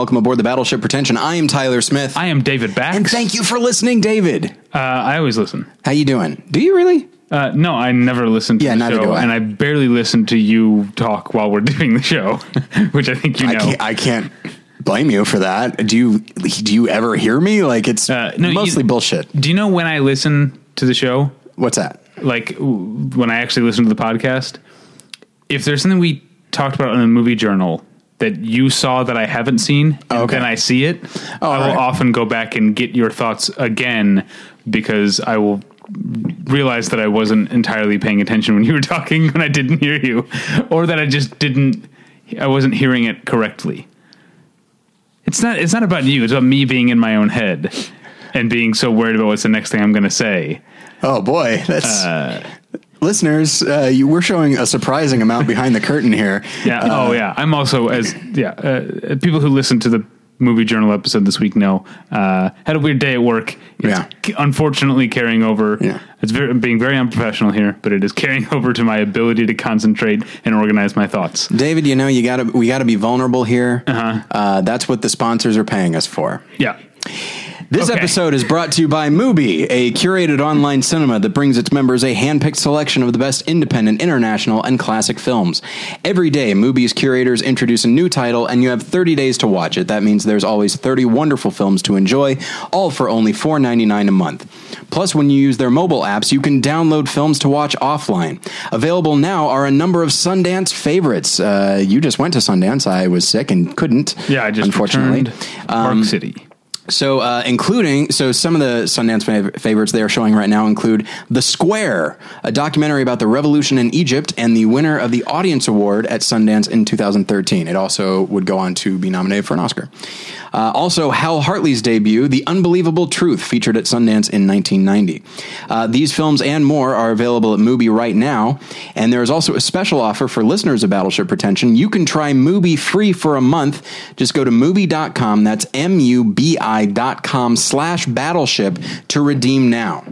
welcome aboard the Battleship Pretension. I am Tyler Smith. I am David Bax. and thank you for listening, David. Uh, I always listen. How you doing? Do you really? Uh, no, I never listen to Yeah, the show, I. and I barely listen to you talk while we're doing the show, which I think you I know. can't, I can't blame you for that. Do you do you ever hear me? Like it's Uh, no, you- mostly bullshit. Do you know when I listen to the show? What's that? Like when I actually listen to the podcast, if there's something we talked about in the movie journal that you saw that I haven't seen, and Okay. then I see it, Oh, I will often go back and get your thoughts again because I will realize that I wasn't entirely paying attention when you were talking when I didn't hear you, or that I just didn't, I wasn't hearing it correctly. It's not. It's not about you. It's about me being in my own head and being so worried about what's the next thing I'm going to say. Oh boy, that's uh, listeners. Uh, you, we're showing a surprising amount behind the curtain here. Yeah. oh, yeah. I'm also as yeah. Uh, people who listen to the movie journal episode this week know uh, had a weird day at work. It's Yeah. c- unfortunately carrying over. Yeah. It's very being very unprofessional here, but it is carrying over to my ability to concentrate and organize my thoughts. David, you know you got to we got to be vulnerable here. Uh-huh. that's what the sponsors are paying us for. Yeah. This Okay. episode is brought to you by Mubi, a curated online cinema that brings its members a hand-picked selection of the best independent, international, and classic films. Every day, Mubi's curators introduce a new title, and you have 30 days to watch it. That means there's always 30 wonderful films to enjoy, all for only $4.99 a month. Plus, when you use their mobile apps, you can download films to watch offline. Available now are a number of Sundance favorites. Uh, you just went to Sundance. I was sick and couldn't. Yeah. I just unfortunately. Park City. So, uh, including, so some of the Sundance fav- favorites they are showing right now include The Square, a documentary about the revolution in Egypt and the winner of the Audience Award at Sundance in 2013. It also would go on to be nominated for an Oscar. Uh, also, Hal Hartley's debut, The Unbelievable Truth, featured at Sundance in 1990. Uh, these films and more are available at Mubi right now, and there is also a special offer for listeners of Battleship Pretension. You can try Mubi free for a month. Just go to Mubi.com, that's M-U-B-I dot com slash battleship to redeem now.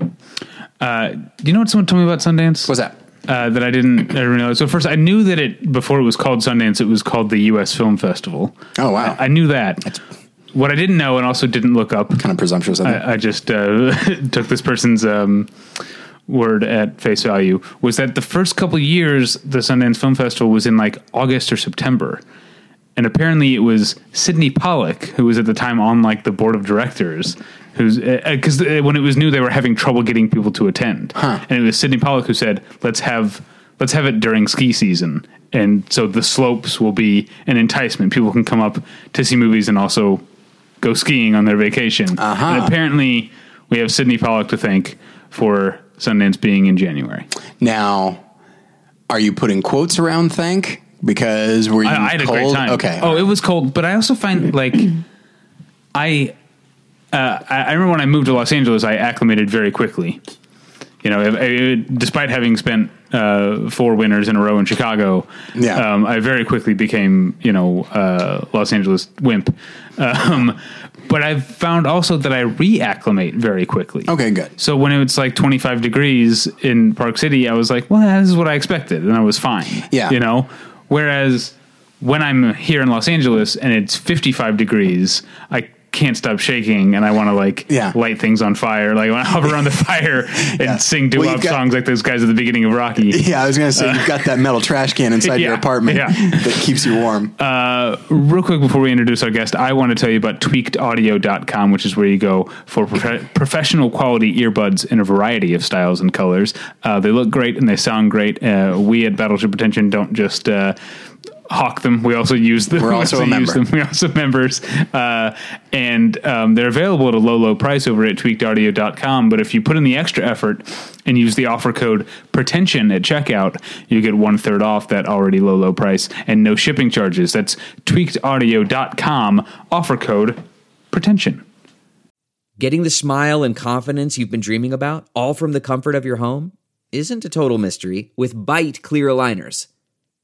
Uh, do you know what someone told me about Sundance? What's that? Uh, that I didn't, I didn't know. So first, I knew that it before it was called Sundance. It was called the U.S. Film Festival. Oh, wow. I, I knew that. what I didn't know, and also didn't look up, Kind of presumptuous. I. I, I just uh, took this person's um, word at face value. Was that the first couple years the Sundance Film Festival was in like August or September, and apparently it was Sydney Pollack who was at the time on like the board of directors. Who's because uh, when it was new, they were having trouble getting people to attend, Huh. and it was Sydney Pollack who said, "Let's have let's have it during ski season." And so the slopes will be an enticement. People can come up to see movies and also go skiing on their vacation. Uh-huh. And apparently, we have Sydney Pollack to thank for Sundance being in January. now, are you putting quotes around thank? Because were you I, I had a great cold? time. Okay. Oh, it was cold, but I also find like I, uh, I I remember when I moved to Los Angeles, I acclimated very quickly. You know, I- I- despite having spent uh, four winters in a row in Chicago, Yeah. um, I very quickly became you know uh, Los Angeles wimp. Um, but I've found also that I reacclimate very quickly. Okay, good. So when it's like 25 degrees in Park City, I was like, well, this is what I expected, and I was fine. Yeah. You know? Whereas when I'm here in Los Angeles and it's 55 degrees, I can't stop shaking and I want to like Yeah. light things on fire. Like I want to hover around the fire and Yeah. sing doo Well, wop you've songs like those guys at the beginning of Rocky. Yeah, I was going to say you've got that metal trash can inside your apartment yeah. that keeps you warm. Uh, real quick before we introduce our guest, I want to tell you about tweakedaudio.com, which is where you go for prof- professional quality earbuds in a variety of styles and colors. Uh, they look great and they sound great. Uh, we at Battleship Pretension don't just. Hawk them. We also use them. We're We also use them. We're also members. Uh, and um, they're available at a low, low price over at tweakedaudio.com. But if you put in the extra effort and use the offer code pretension at checkout, you get one third off that already low, low price and no shipping charges. That's tweakedaudio.com, offer code pretension. Getting the smile and confidence you've been dreaming about, all from the comfort of your home, isn't a total mystery with Byte Clear Aligners.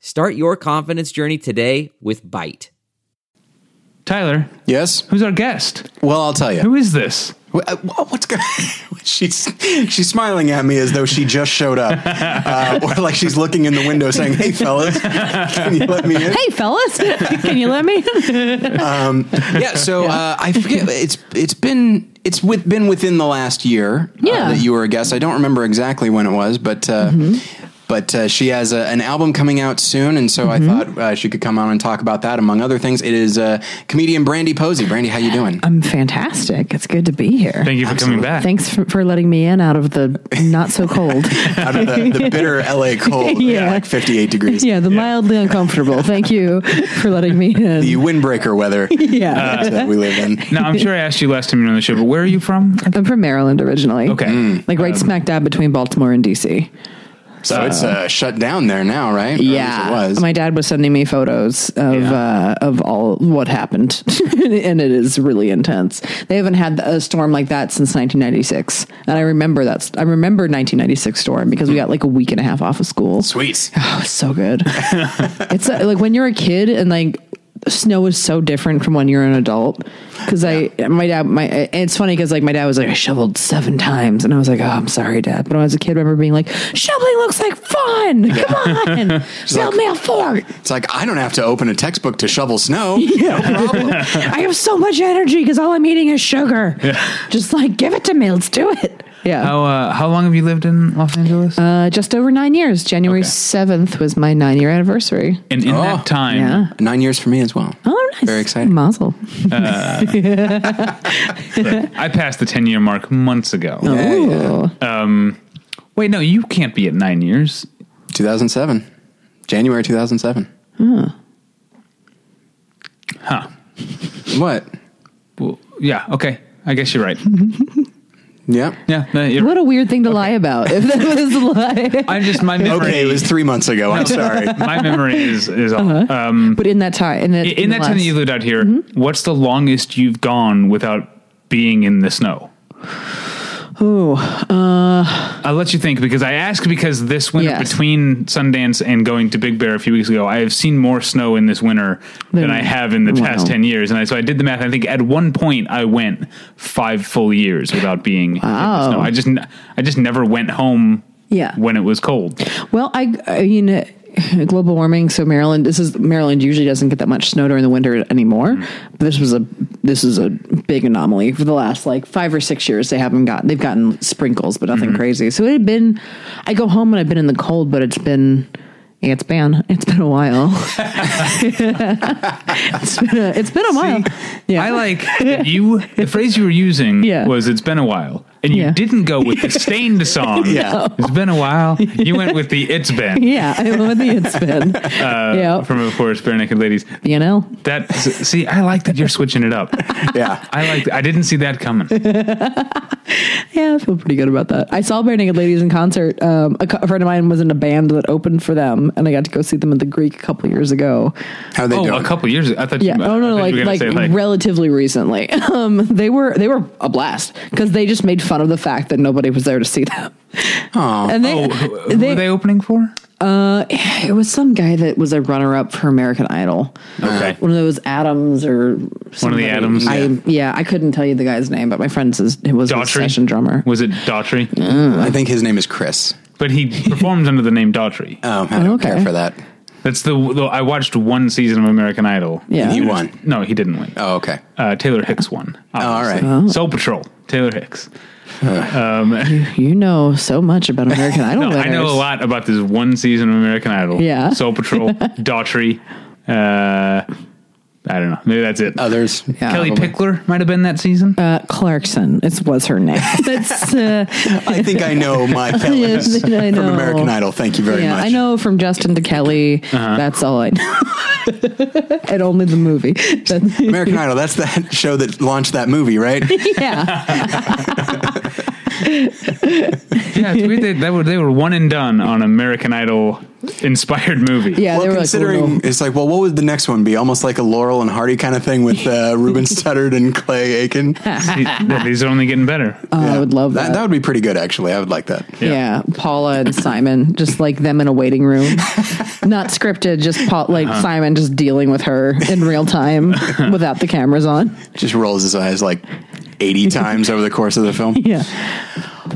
Start your confidence journey today with Byte. Tyler, Yes. who's our guest? Well, I'll tell you. Who is this? Uh, What's going? she's she's smiling at me as though she just showed up, uh, or like she's looking in the window saying, "Hey, fellas, can you let me in?" Hey, fellas, can you let me? Um Yeah. So uh, I forget. It's it's been it's with, been within the last year uh, Yeah. that you were a guest. I don't remember exactly when it was, but. Uh, But uh, she has a, an album coming out soon, and so I thought uh, she could come on and talk about that, among other things. It is uh, comedian Brandy Posey. Brandy, how you doing? I'm fantastic. It's good to be here. Thank you for Absolutely. coming back. Thanks for, for letting me in out of the not so cold. Out of the, the bitter LA cold, Yeah. like 58 degrees. yeah, the mildly uncomfortable. Thank you for letting me in. The windbreaker weather yeah. that we live in. now, I'm sure I asked you last time you were on the show, but where are you from? I'm from Maryland originally. Okay. Mm. Like right smack dab between Baltimore and DC. So it's uh, shut down there now, right? Or Yeah, it was. my dad was sending me photos of Yeah. uh, of all what happened, and it is really intense. They haven't had a storm like that since 1996, and I remember that. I remember 1996 storm because we got like a week and a half off of school. Sweet. Oh, it's so good. it's uh, like when you're a kid and like snow is so different from when you're an adult. Because I, my dad, my it's funny because like my dad was like I shoveled seven times, and I was like, oh, I'm sorry, dad. But when I was a kid, I remember being like, shoveling looks like fun. Come on, build me a fort. It's like I don't have to open a textbook to shovel snow. Yeah. I have so much energy because all I'm eating is sugar. Just like give it to me. Let's do it. Yeah. How uh, how long have you lived in Los Angeles? Uh, just over nine years. January Okay. seventh was my nine year anniversary. and in Oh. that time, Yeah. Nine years for me as well. Oh, nice. Very exciting. Mazel. I passed the 10 year mark months ago. Yeah, yeah. Ooh. Wait, no, you can't be at nine years. 2007. January 2007. Huh. What? Well, yeah, okay. I guess you're right. Yeah. Yeah, no, you're What a weird thing to lie about. If that was a lie. I'm just my memory. Okay, it was three months ago. I'm sorry. my memory is is all. Uh-huh. Um, but in that time, in that, in that time that you lived out here, Mm-hmm. what's the longest you've gone without being in the snow? Oh, uh, I'll let you think because I ask because this winter Yes. between Sundance and going to Big Bear a few weeks ago, I have seen more snow in this winter than Then- I have in the past ten years. And I, so I did the math. I think at one point I went five full years without being in the snow. I just I just never went home. Yeah. when it was cold. well, I, I mean, uh, global warming. So Maryland, this is Maryland usually doesn't get that much snow during the winter anymore. Mm-hmm. But this was a this is a big anomaly for the last like five or six years. They haven't gotten they've gotten sprinkles, but nothing mm-hmm. crazy. So it had been. I go home and I've been in the cold, but it's been. Yeah, it's been it's been a while. it's been a, it's been a while. yeah, I like you. The phrase you were using Yeah. was "It's been a while," and you Yeah. didn't go with the Staind song. Yeah. it's been a while. You went with the "It's been." Yeah, I went with the it's been. yeah, From of course, Barenaked Ladies. you know. That see, I like that you're switching it up. Yeah. I like. I didn't see that coming. Yeah, I feel pretty good about that. I saw Barenaked Ladies in concert. Um, a, co- a friend of mine was in a band that opened for them, and I got to go see them at the Greek a couple years ago. How they Oh, doing? a couple years. ago. I thought. Yeah, You, oh no, I no, thought like you like, relatively recently. Um, they were they were a blast because they just made fun of the fact that nobody was there to see them. Aw. And they, Oh, who, who they, were they opening for? Uh, it was some guy that was a runner up for American Idol. Okay. One of those Adams or One of the Adams. I, yeah, I couldn't tell you the guy's name, but my friend says it was a session drummer. Was it Daughtry? I think his name is Chris. But he performs under the name Daughtry. Oh, I don't Okay. care for that. That's the, the. I watched one season of American Idol. Yeah. He won. No, he didn't win. Oh, okay. Uh, Taylor Hicks won. all right. obviously. Soul Patrol. Taylor Hicks. Um, You know so much about American Idol. no, I know a lot about this one season of American Idol. Yeah. Soul Patrol, Daughtry. Uh, I don't know. Maybe that's it. Others. Yeah. Kelly probably. Pickler might have been that season. Uh, Clarkson. It was her name. That's uh, I think I know my Kellys Yes, from. American Idol. Thank you very yeah. much. I know from Justin to Kelly. Uh-huh. That's all I know. and only the movie. American Idol. That's that show that launched that movie, right? yeah. Yeah, it's weird. They, they were they were one and done on American Idol inspired movie. Yeah, well, they were like, considering little- it's like, well, what would the next one be? Almost like a Laurel and Hardy kind of thing with uh, Ruben Studdard and Clay Aiken. See, yeah, these are only getting better. oh, I would love that. That, that would be pretty good, actually. I would like that. yeah. Paula and Simon, just like them in a waiting room, not scripted. Just Paul, like Uh-huh. Simon, just dealing with her in real time without the cameras on. Just rolls his eyes like 80 times over the course of the film. Yeah,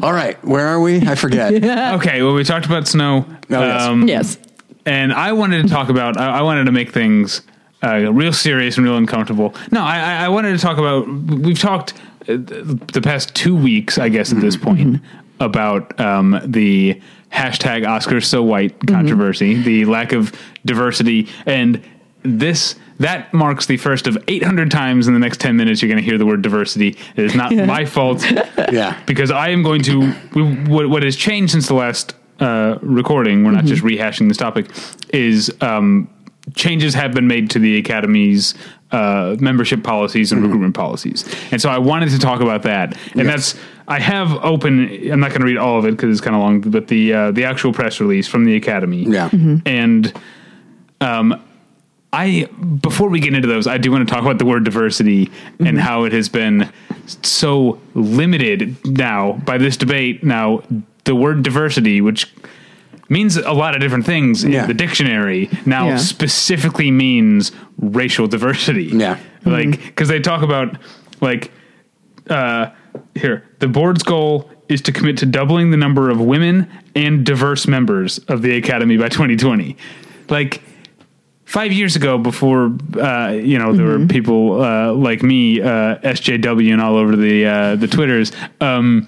All right, where are we? I forget. Okay, well, we talked about snow. Oh, yes. Um, yes. and I wanted to talk about. I, I wanted to make things uh, real serious and real uncomfortable. No, I, I- I wanted to talk about. We've talked uh, the past two weeks, I guess, at this point, about um, the hashtag Oscars so white controversy, the lack of diversity, and this. That marks the first of 800 times in the next 10 minutes you're going to hear the word diversity. It is not my fault Yeah. because I am going to we, what, what has changed since the last uh, recording. We're not just rehashing this topic. Is um, changes have been made to the academy's uh, membership policies and recruitment policies, and so I wanted to talk about that. And that's I have open. I'm not going to read all of it because it's kind of long, but the uh, the actual press release from the academy. Yeah. and um, I before we get into those, I do want to talk about the word diversity and how it has been so limited now by this debate. Now, the word diversity, which means a lot of different things Yeah. in the dictionary, now Yeah. specifically means racial diversity. Yeah. like because they talk about like uh, here the board's goal is to commit to doubling the number of women and diverse members of the academy by 2020 like five years ago before uh, you know there were people uh, like me uh, sjw and all over the uh, the twitters um,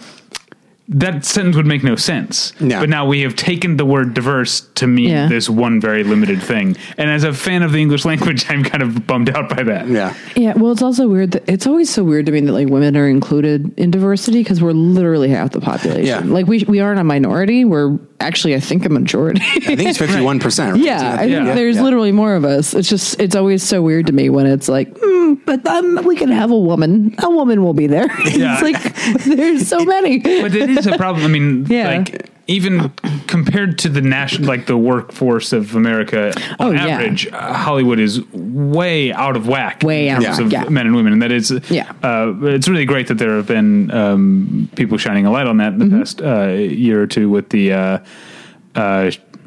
that sentence would make no sense. Yeah. But now we have taken the word diverse to mean Yeah. this one very limited thing. And as a fan of the English language, I'm kind of bummed out by that. Yeah. Yeah, well, it's also weird that it's always so weird to me that like women are included in diversity because we're literally half the population. Yeah. Like we we aren't a minority. We're actually, I think, a majority. I think it's 51%. right? yeah, I think Yeah. there's Yeah. literally more of us. It's just it's always so weird to me when it's like, mm, but um, we can have a woman. A woman will be there. Yeah. it's like there's so many. Is a problem. I mean, Yeah. like even compared to the national, like the workforce of America Oh, on yeah. average, uh, Hollywood is way out of whack. Way in out terms of yeah. men and women, and that is Yeah. Uh, it's really great that there have been um, people shining a light on that in the Mm-hmm. past uh, year or two with the.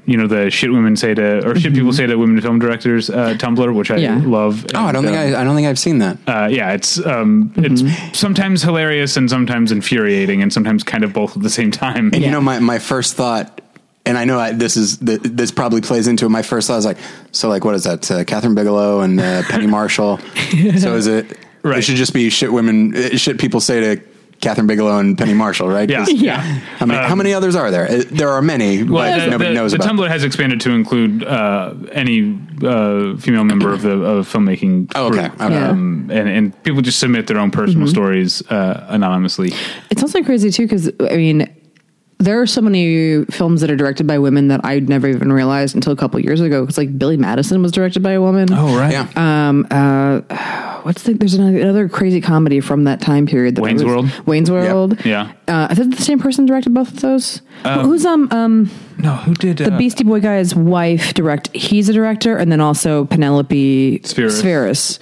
You know the shit women say to, or shit people say to women film directors uh, Tumblr, which I Mm-hmm. Yeah. love. Oh, I don't think uh, I, I don't think I've seen that. uh, yeah, it's um, it's sometimes hilarious and sometimes infuriating, and sometimes kind of both at the same time. And you know, my, my first thought, and I know I, this is th- this probably plays into it. My first thought was like, so like, what is that? Uh, Kathryn Bigelow and uh, Penny Marshall. So is it? Right. It should just be shit women. uh, Shit people say to Kathryn Bigelow and Penny Marshall, right? Yeah, 'Cause yeah. How many, how many others are there? Uh, There are many, but Well, the, nobody the, knows the about. Tumblr has expanded to include uh, any uh, female member of the of filmmaking. Oh, okay. group. Okay. Yeah. Um, and and people just submit their own personal stories uh, anonymously. It's also crazy too because I mean, there are so many films that are directed by women that I'd never even realized until a couple years ago. Because like Billy Madison was directed by a woman. Oh right. yeah. Um, uh, what's the, there's another, another crazy comedy from that time period. That Wayne's was- World? Wayne's World. Yeah. Uh, I think the same person directed both of those. Who's um um No, who did the uh, Beastie Boy guy's wife direct? He's a director, and then also Penelope Spheeris. Spheeris.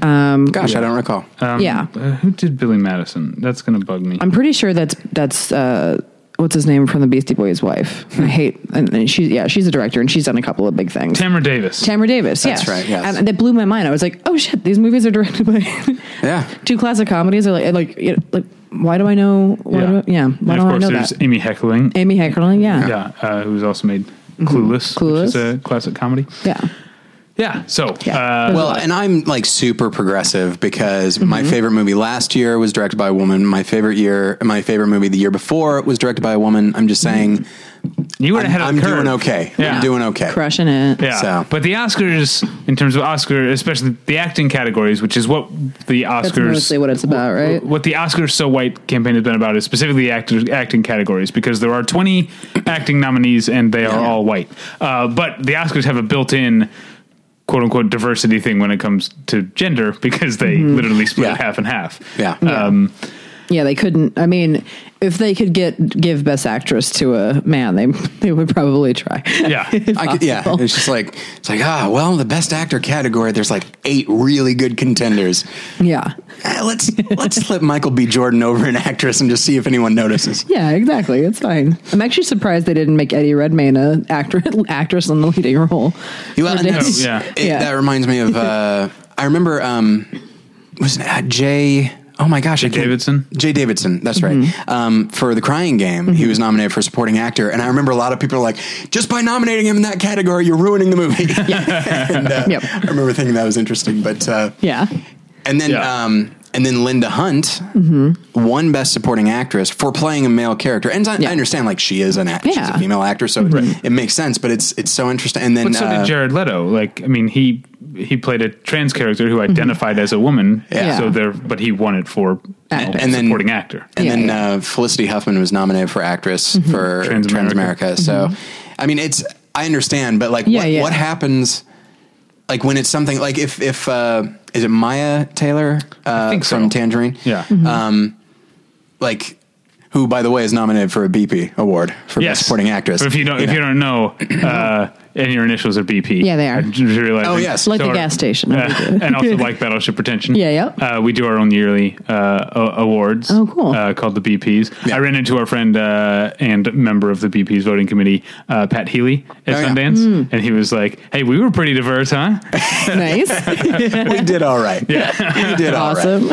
Gosh, I don't recall. Um, yeah. uh, who did Billy Madison? That's gonna bug me. I'm pretty sure that's that's uh, what's his name from the Beastie Boys' wife. I hate and, and she's yeah she's a director and she's done a couple of big things. Tamara Davis. Tamara Davis, That's yes. right, yes. and that blew my mind. I was like, oh shit, these movies are directed by Yeah. two classic comedies. Are like like you know, like why do I know? Why yeah. do I, yeah, why and do of I course, know there's that? Amy Heckerling. Amy Heckerling. yeah, yeah. yeah, uh, who's also made Clueless, Clueless. which is a classic comedy. Yeah. So, Yeah. uh, Well, and I'm like super progressive because Mm-hmm. my favorite movie last year was directed by a woman. My favorite year, my favorite movie the year before was directed by a woman. I'm just saying, you were I'm, ahead of I'm the doing okay. Yeah. I'm doing okay. crushing it. Yeah, So- but the Oscars, in terms of Oscar, especially the acting categories, which is what the Oscars That's mostly what it's about, right? What the Oscars So White campaign has been about is specifically the actors, acting categories because there are 20 acting nominees and they are Yeah. all white. Uh, but the Oscars have a built-in quote unquote diversity thing when it comes to gender because they literally split Yeah. it half and half. Yeah. Um, Yeah, they couldn't. I mean, if they could get give Best Actress to a man, they they would probably try. Yeah. I could, yeah, it's just like it's like ah, well, the best actor category. There's like eight really good contenders. Yeah, Eh, let's let's flip Michael B. Jordan over an actress and just see if anyone notices. yeah, exactly. It's fine. I'm actually surprised they didn't make Eddie Redmayne a actor actress in the leading role. You- and that's- Oh, yeah. it- Yeah. that reminds me of. Uh, I remember. Um, was it uh, Jaye? Oh my gosh, I can't- Davidson? Jaye Davidson. That's Mm-hmm. right. Um, for the Crying Game, he was nominated for supporting actor, and I remember a lot of people were like, "Just by nominating him in that category, you're ruining the movie." and, uh, Yep. I remember thinking that was interesting, but uh, Yeah, and then Yeah. um, and then Linda Hunt mm-hmm. won Best Supporting Actress for playing a male character, and I, Yeah. I understand like she is an act, she's a female actor, so it, it makes sense. But it's it's so interesting. And then But so uh, did Jared Leto. Like, I mean, he he played a trans character who mm-hmm. identified as a woman. Yeah. So there, but he won it for Actor. And then- supporting actor. And Yeah, then yeah. Uh, Felicity Huffman was nominated for actress for Transamerica. Transamerica. So, I mean, it's I understand, but like, Yeah, what, yeah. what happens? Like when it's something like if if uh, is it Mya Taylor uh, so. from Tangerine? Yeah. Um, like who, by the way, is nominated for a BP award for Yes. best supporting actress. But if you don't, if you don't know, uh, and your initials are BP. Yeah, they are. I just realized- Oh, yes. like the our- gas station. uh, and also like Battleship Pretension. Yeah, yeah. Uh, we do our own yearly uh, a- awards. Oh, cool. Uh, called the BPs. Yeah. I ran into our friend uh, and member of the BPs voting committee, uh, Pat Healy at Oh, yeah. Sundance, and he was like, "Hey, we were pretty diverse, huh?" nice, we did all right. Yeah, we did all right. awesome.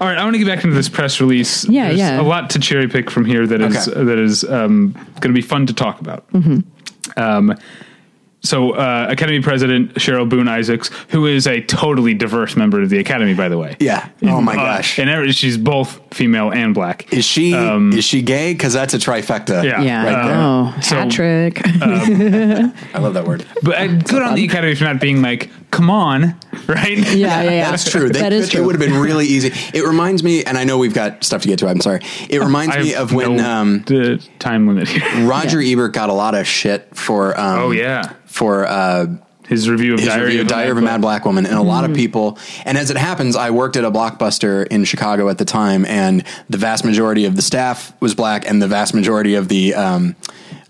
All right, I want to get back into this press release. Yeah, There's yeah. A lot to cherry pick from here that is Okay. that is um, going to be fun to talk about. Um, so, uh, Academy President Cheryl Boone Isaacs, who is a totally diverse member of the Academy, by the way. Yeah. Oh my Uh, gosh. and every- she's both female and black. Is she um, is she gay? Because that's a trifecta. Um, Yeah. Yeah. Right there. oh, So- hat trick. I love that word. But uh, good on the Academy for not being like, "Come on," right? yeah, yeah, yeah. That's true. They that is true. It would have been really easy. It reminds me, and I know we've got stuff to get to. I'm sorry. It reminds me of when no, um, the time limit here. Roger Ebert got a lot of shit for. Um, Oh, yeah. For uh, His review of his Diary review of of a Diary of a Mad Mad Black Woman, and a lot of people. And as it happens, I worked at a blockbuster in Chicago at the time, and the vast majority of the staff was black, and the vast majority of the um,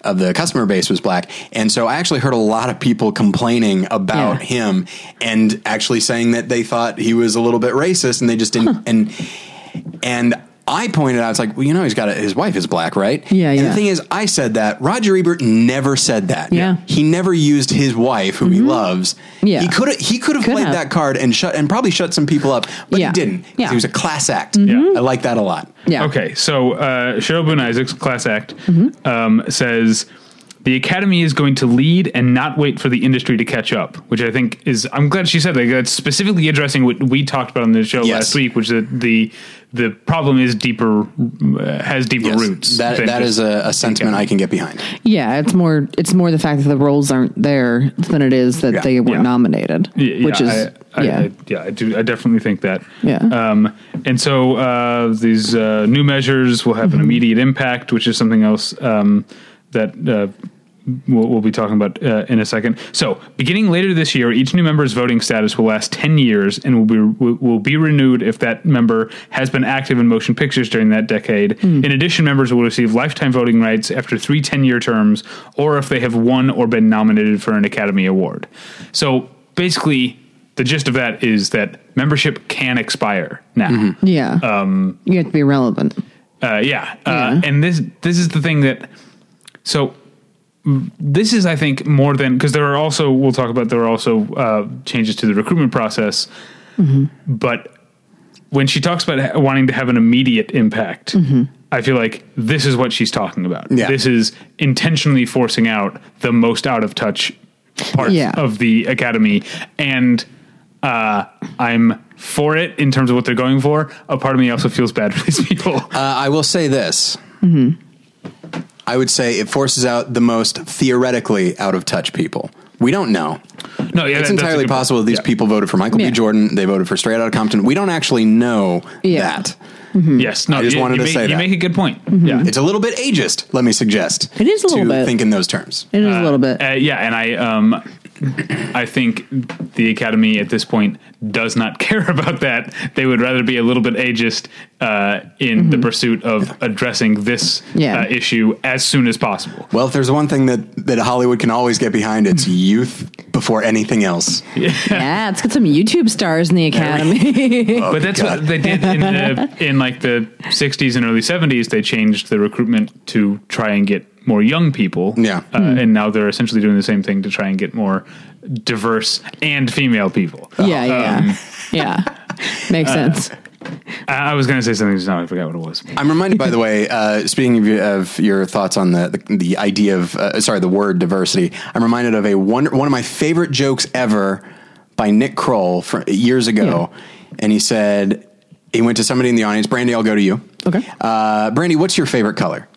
of the customer base was black. And so I actually heard a lot of people complaining about Yeah. him, and actually saying that they thought he was a little bit racist, and they just didn't. And and I pointed out, it's like, well, you know, he's got a, his wife is black, right? Yeah, And yeah. the thing is, I said that. Roger Ebert never said that. Yeah. Mm-hmm. He never used his wife, who he loves. Yeah. He could have he could have played have. that card and shut and probably shut some people up, but Yeah. he didn't. Yeah. He was a class act. Yeah. I like that a lot. yeah. Okay, so uh, Cheryl Boone Isaacs, Class Act, Mm-hmm. um, says the Academy is going to lead and not wait for the industry to catch up, which I think is. I'm glad she said that. That's specifically addressing what we talked about on the show Yes. last week, which is that the the problem is deeper, uh, has deeper Yes. roots. That than that just- is a, a sentiment I can get behind. Yeah, it's more it's more the fact that the roles aren't there than it is that Yeah. they weren't Yeah. nominated, Yeah, which yeah, is I, I, yeah. I, yeah, I do. I definitely think that. Yeah. Um, and so uh, these uh, new measures will have Mm-hmm. an immediate impact, which is something else um, that. Uh, We'll, we'll be talking about uh, in a second. So, beginning later this year, each new member's voting status will last ten years and will be will, will be renewed if that member has been active in motion pictures during that decade. Hmm. In addition, members will receive lifetime voting rights after three 10-year terms, or if they have won or been nominated for an Academy Award. So, basically, the gist of that is that membership can expire now. Mm-hmm. yeah. Um, you have to be relevant. Uh, yeah, uh, Yeah. and this this is the thing that so mm, this is I think more than because there are also we'll talk about there are also uh, changes to the recruitment process, but when she talks about ha- wanting to have an immediate impact. I feel like this is what she's talking about. Yeah. This is intentionally forcing out the most out of touch parts Yeah. of the academy, and uh, I'm for it in terms of what they're going for. A part of me also feels bad for these people. Uh, I will say this. Mm-hmm. I would say it forces out the most theoretically out of touch people. We don't know. No, yeah, it's that- entirely good point. possible that these Yeah. people voted for Michael Yeah. B. Jordan. They voted for Straight Outta Compton. We don't actually know Yeah. that. Yes, no, I just you, wanted you to make, say you that. make a good point. Mm-hmm. Yeah, It's a little bit ageist. Let me suggest. It is a little to bit. think in those terms. It is a little bit. uh, yeah, and I um, I think the Academy at this point does not care about that. They would rather be a little bit ageist uh, in the pursuit of addressing this Yeah. uh, issue as soon as possible. Well, if there's one thing that, that Hollywood can always get behind, it's youth before anything else. Yeah, let's get some YouTube stars in the academy. but that's God. what they did in the, in like the 60s and early 70s. They changed the recruitment to try and get more young people. Yeah. uh, and now they're essentially doing the same thing to try and get more diverse and female people. yeah, yeah, Um, yeah. Makes uh, sense. I, I was going to say something just now. I forgot what it was. I'm reminded, by the way, uh, speaking of, your- of your thoughts on the the, the idea of uh, sorry, the word diversity. I'm reminded of a one one of my favorite jokes ever by Nick Kroll from years ago, and he said he went to somebody in the audience. Brandy, I'll go to you. Okay. uh, Brandy, what's your favorite color?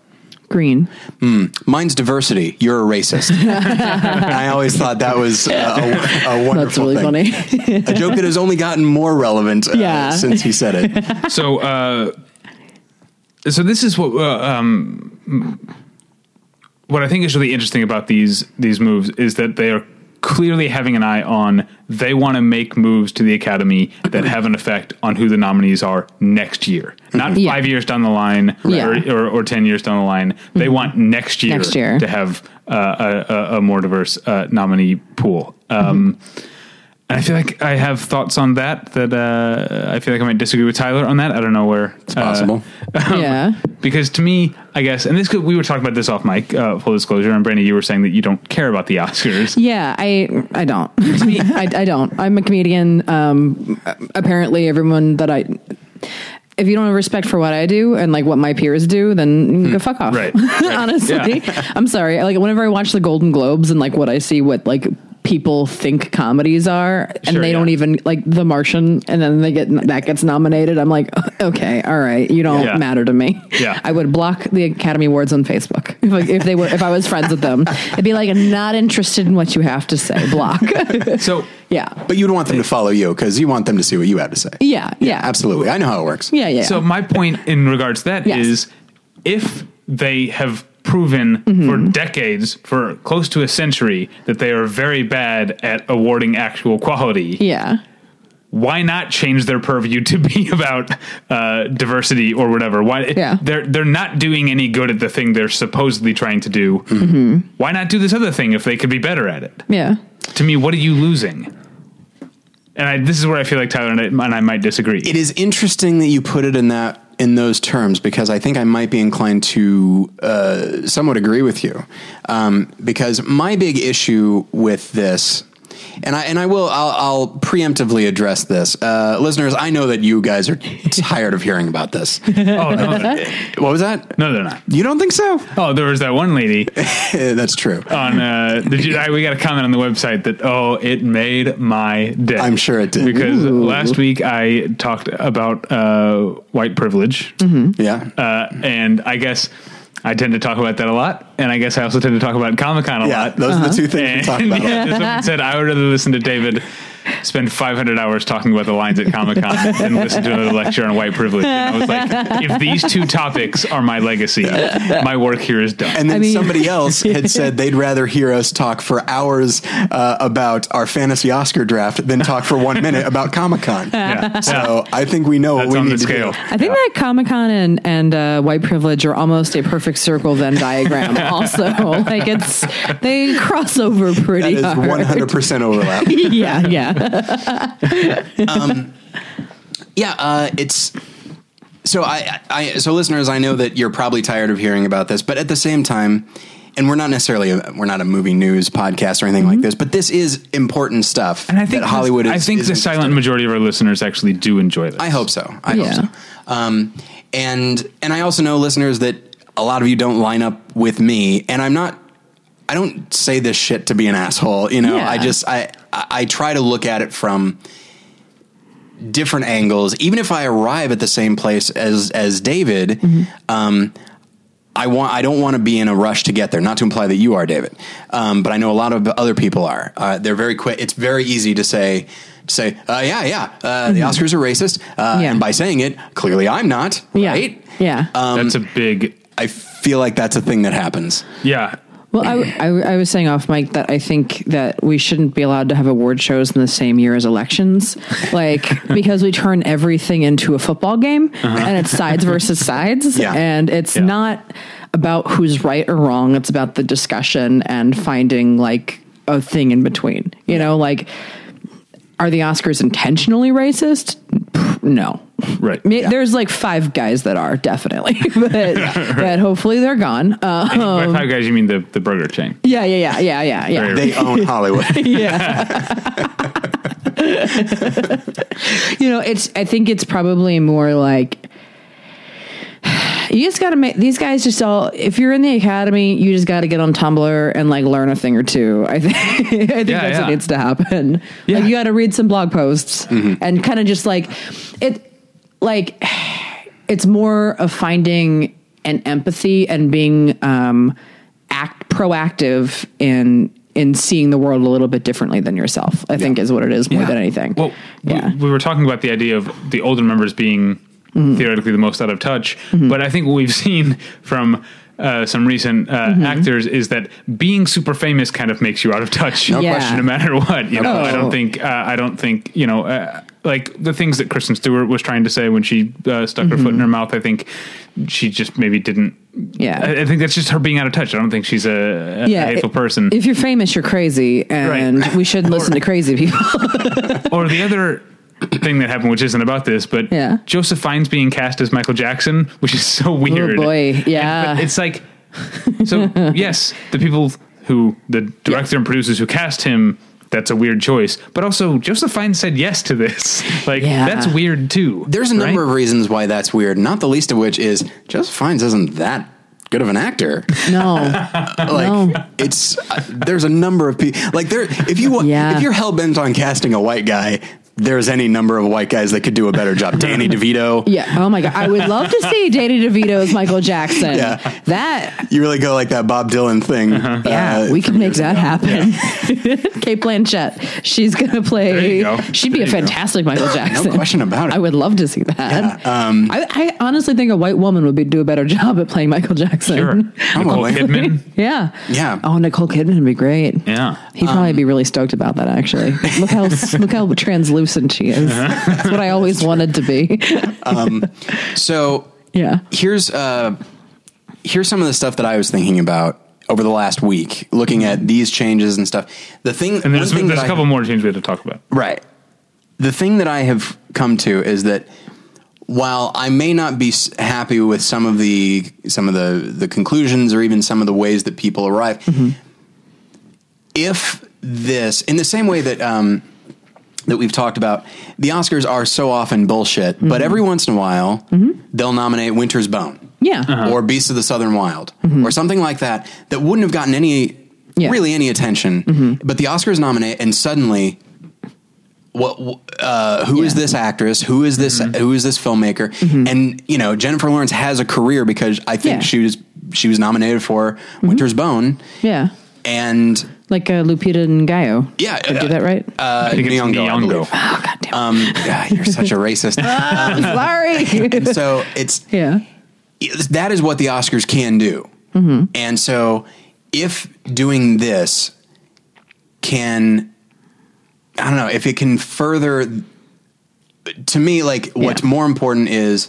Green. Mine's diversity. You're a racist. I always thought that was a, a, a wonderful That's really thing. funny. A joke that has only gotten more relevant uh, Yeah. since he said it. so uh so this is what uh, um what I think is really interesting about these these moves is that they are clearly having an eye on they want to make moves to the academy that have an effect on who the nominees are next year not Yeah. 5 years down the line Yeah. or, or, or 10 years down the line they want next year, Next year. to have uh, a, a, more diverse uh, nominee pool um and I feel like I have thoughts on that. That uh, I feel like I might disagree with Tyler on that. I don't know where it's Possible. yeah. because to me, I guess, and this could, we were talking about this off mic, uh, full disclosure, and Brandy, you were saying that you don't care about the Oscars. Yeah, I I don't. I, I don't. I'm a comedian. Um, apparently, everyone that I. If you don't have respect for what I do and like what my peers do, then go fuck off. Right. Right. Honestly, Yeah. I'm sorry. Like whenever I watch the Golden Globes and like what I see, what like people think comedies are, and Sure, they yeah. don't even like The Martian, and then they get that gets nominated. I'm like, okay, all right, you don't Yeah. matter to me. Yeah. I would block the Academy Awards on Facebook if, like, if they were if I was friends with them. It'd be like, I'm not interested in what you have to say. Block. So yeah. But you'd want them to follow you because you want them to see what you have to say. Yeah. Yeah. Absolutely. I know how it works. Yeah. Yeah. So my point in regards to that is, Yes. if they have proven Mm-hmm. for decades, for close to a century, that they are very bad at awarding actual quality, yeah. why not change their purview to be about uh, diversity or whatever? Why Yeah. they're they're not doing any good at the thing they're supposedly trying to do. Mm-hmm. Why not do this other thing if they could be better at it? Yeah. To me, what are you losing? And I, this is where I feel like Tyler and I, and I might disagree. It is interesting that you put it in that in those terms because I think I might be inclined to uh, somewhat agree with you um, because my big issue with this. And I and I will I'll, I'll preemptively address this, uh, listeners. I know that you guys are tired of hearing about this. oh no, What was that? no, they're not. You don't think so? Oh, there was that one lady That's true. on. Uh, did you, I, we got a comment on the website that oh, it made my day. I'm sure it did. because last week I talked about uh, white privilege, Yeah. uh, and I guess I tend to talk about that a lot, and I guess I also tend to talk about Comic Con a yeah. lot. Those are the two things we talk about. yeah, someone said I would rather listen to David spend 500 hours talking about the lines at Comic Con and listen to another lecture on white privilege. And I was like, if these two topics are my legacy, my work here is done. And then I mean- somebody else had said they'd rather hear us talk for hours uh, about our fantasy Oscar draft than talk for one minute about Comic Con. yeah. So I think we know That's what we need the to do. I think that Comic Con and and uh, white privilege are almost a perfect circle Venn diagram. Also, like it's they cross over pretty is hard. 100% overlap. yeah. Yeah. Yeah, uh, it's so I, I so listeners, I know that you're probably tired of hearing about this, but at the same time, and we're not necessarily a, we're not a movie news podcast or anything like this, but this is important stuff. Mm-hmm. And I think that Hollywood. Is, I think the silent majority of our listeners actually do enjoy this. I hope so. I Yeah. hope so. Um, and and I also know listeners that a lot of you don't line up with me, and I'm not. I don't say this shit to be an asshole. You know, Yeah. I just I I I try to look at it from different angles, even if I arrive at the same place as as David. Um, I want. I don't want to be in a rush to get there. Not to imply that you are, David, um, but I know a lot of other people are. Uh, they're very quick. It's very easy to say. Say, uh, yeah, yeah, uh, the Oscars are racist, uh, Yeah. and by saying it, clearly I'm not, Yeah. right? Yeah. That's a big I feel like that's a thing that happens. yeah. Well, I, I, I was saying off mic that I think that we shouldn't be allowed to have award shows in the same year as elections, like because we turn everything into a football game uh-huh. and it's sides versus sides, Yeah. and it's Yeah. not about who's right or wrong. It's about the discussion and finding like a thing in between. You know, like are the Oscars intentionally racist? No. Right. I mean, There's like five guys that are definitely, but, but hopefully they're gone. Uh, By five guys, you mean the, the burger chain? yeah, yeah, yeah, yeah, yeah, yeah. They own Hollywood. yeah. you know, it's. I think it's probably more like you just got to make these guys just all. If you're in the academy, you just got to get on Tumblr and like learn a thing or two. I think. I think Yeah, that's yeah. what needs to happen. Yeah. Like you got to read some blog posts and kind of just like it. Like it's more of finding an empathy and being um, act proactive in in seeing the world a little bit differently than yourself. I think is what it is more Yeah. than anything. Well, yeah, we, we were talking about the idea of the older members being Mm-hmm. theoretically the most out of touch, but I think what we've seen from uh, some recent uh, Mm-hmm. actors is that being super famous kind of makes you out of touch. No Yeah. question, no matter what. You know, I don't think uh, I don't think you know. Uh, like the things that Kristen Stewart was trying to say when she uh, stuck her foot in her mouth, I think she just maybe didn't. Mm-hmm. Yeah. I, I think that's just her being out of touch. I don't think she's a, a yeah. hateful person. If you're famous, you're crazy, and Right. we shouldn't listen to crazy people. or the other thing that happened, which isn't about this, but Yeah. Joseph Fiennes being cast as Michael Jackson, which is so weird. Oh, boy, yeah. but it's like, so yes, the people who the director and producers who cast him. That's a weird choice, but also Joseph Fiennes said yes to this. Like Yeah. that's weird too. There's a number right? of reasons why that's weird, not the least of which is Joseph Fiennes isn't that good of an actor. no, like No. it's uh, there's a number of people like there if you wa- Yeah. if you're hell bent on casting a white guy there's any number of white guys that could do a better job danny devito yeah. Oh my god, I would love to see Danny DeVito as Michael Jackson. Yeah. That you really go like that bob dylan thing Uh-huh. Yeah, uh, we can from make that ago. happen. Cate Blanchett, she's gonna There play. you go. She'd be There a you go. fantastic Michael Jackson. No question about it. I would love to see that. Yeah, um, I, I honestly think a white woman would be do a better job at playing Michael Jackson. Sure. Nicole Kidman. Yeah. Yeah. Oh, Nicole Kidman would be great. Yeah. He'd probably be really stoked about that. Actually, look how look how translucent she is. That's what I always wanted to be. so Yeah. here's uh here's some of the stuff that i was thinking about over the last week looking at these changes and stuff the thing And there's, thing there's that a I- couple more changes we have to talk about. Right. The thing that I have come to is that while I may not be happy with some of the some of the the conclusions or even some of the ways that people arrive, if this in the same way that um, that we've talked about, the Oscars are so often bullshit, but mm-hmm. every once in a while mm-hmm. they'll nominate Winter's Bone Yeah. Uh-huh. or Beasts of the Southern Wild mm-hmm. or something like that that wouldn't have gotten any Yeah. really any attention. But the Oscars nominate, and suddenly, what? Uh, who is Yeah. this actress? Who is this? who is this filmmaker? And you know, Jennifer Lawrence has a career because I think Yeah. she was she was nominated for Winter's Bone, Yeah. and Like uh, Lupita Nyong'o. yeah, Did I do that right? Uh, I think it's Nyong'o, I Nyong'o. believe. oh God damn. Um, yeah, you're such a racist. I'm sorry. so it's yeah. that is what the Oscars can do. And so if doing this can I don't know, if it can further to me like what's Yeah. more important is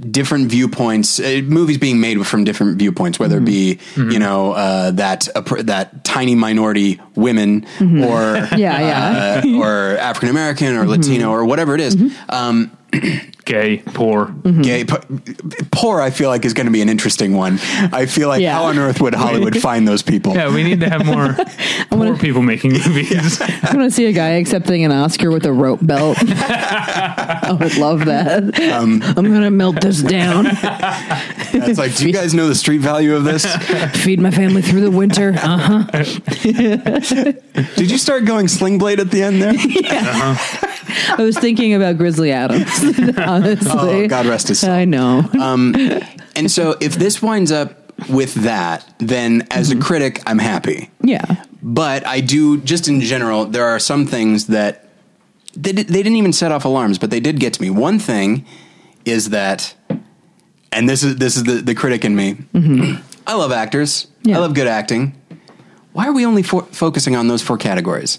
different viewpoints uh, movies being made from different viewpoints whether it be you know uh, that that tiny minority women or Yeah, yeah. uh, or African American or Latino or whatever it is. Um, Gay, poor. Mm-hmm. gay p- poor i feel like is going to be an interesting one i feel like Yeah. how on earth would hollywood find those people Yeah, we need to have more poor people making movies. I want to see a guy accepting an Oscar with a rope belt. I would love that. Um, I'm gonna melt this down. it's like do you guys know the street value of this Feed my family through the winter. Uh huh. did you start going sling blade at the end there I was thinking about Grizzly Adams. Honestly, Oh, God rest his soul. I know. Um, and so if this winds up with that then as a mm-hmm. critic i'm happy yeah. but i do just in general there are some things that they, did, they didn't even set off alarms but they did get to me one thing is that and this is this is the, the critic in me mm-hmm. I love actors. Yeah. I love good acting. Why are we only fo- focusing on those four categories?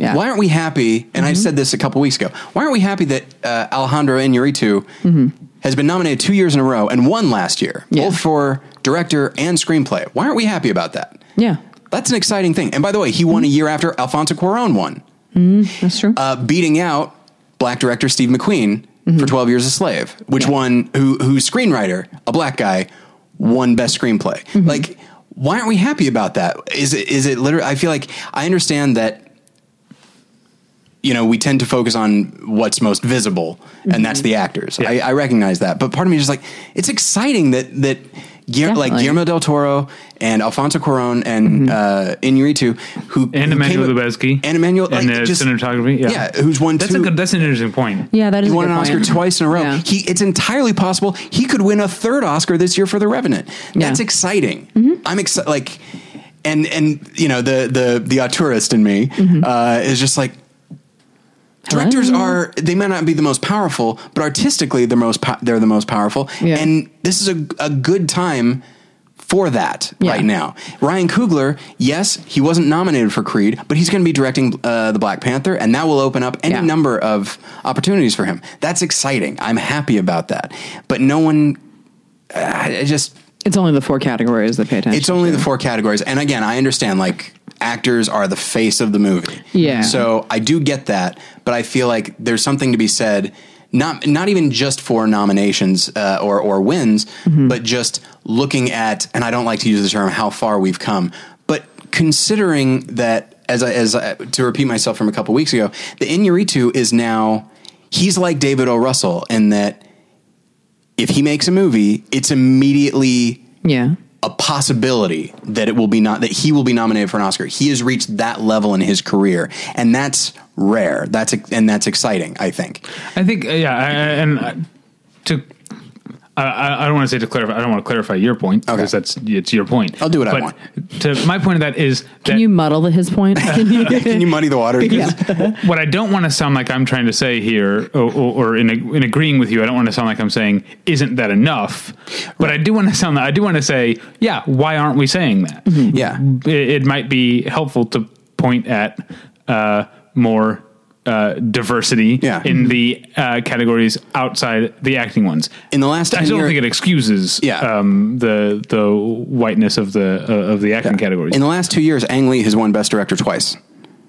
Yeah. Why aren't we happy? And I mm-hmm. said this a couple weeks ago. Why aren't we happy that uh, Alejandro Inarritu mm-hmm. has been nominated two years in a row and won last year, Yeah. both for director and screenplay? Why aren't we happy about that? Yeah, That's an exciting thing. And by the way, he won a mm-hmm. year after Alfonso Cuarón won, that's true. uh, beating out black director Steve McQueen for Twelve Years a Slave, which Yeah. won who whose screenwriter, a black guy, won best screenplay. Like, why aren't we happy about that? Is it is it literally? I feel like I understand that. You know, we tend to focus on what's most visible, and that's the actors. I, I recognize that, but part of me is just like, it's exciting that that Guil- like Guillermo del Toro and Alfonso Cuarón and uh, Inarritu, who And who Emmanuel Lubezki. and Emmanuel and like, the just- cinematography. Yeah. yeah, who's won That's two. a good. That's an interesting point. yeah, that is He a won good an Oscar point. twice in a row. Yeah. He, it's entirely possible he could win a third Oscar this year for The Revenant. That's Yeah. Mm-hmm. exciting. I'm excited. Like, and and you know the the the auteurist in me Mm-hmm. uh, is just like. Directors Hello? are they might not be the most powerful, but artistically they're most po- they're the most powerful. Yeah. And this is a, a good time for that Yeah. right now. Ryan Coogler, yes, he wasn't nominated for Creed, but he's going to be directing uh, the Black Panther, and that will open up any Yeah. number of opportunities for him. That's exciting. I'm happy about that. But no one, uh, I just It's only the four categories that pay attention. it's only to. the four categories. And again, I understand like actors are the face of the movie. Yeah. So I do get that, but I feel like there's something to be said. Not not even just for nominations uh, or or wins, Mm-hmm. but just looking at and I don't like to use the term how far we've come, but considering that as I, as I, to repeat myself from a couple weeks ago, the Inarritu is now he's like David O. Russell in that if he makes a movie, it's immediately yeah. A possibility that it will be not that he will be nominated for an Oscar. He has reached that level in his career, and that's rare. That's and that's exciting. I think. I think, uh, yeah, I, and uh, to. I- I, I don't want to say to clarify. I don't want to clarify your point because that's it's your point. I'll do what I but want. To my point of that is that Can you muddle the his point? Can you- Can you muddy the water? what I don't want to sound like I'm trying to say here, or, or, or in, in agreeing with you, I don't want to sound like I'm saying, "Isn't that enough?" But I do want to sound. I do want to say, yeah. Why aren't we saying that? Yeah. It, it might be helpful to point at uh, more uh, diversity Yeah. in the uh, categories outside the acting ones. In the last I 10 don't think it excuses Yeah. um, the the whiteness of the uh, of the acting categories. In the last two years, Ang Lee has won Best Director twice.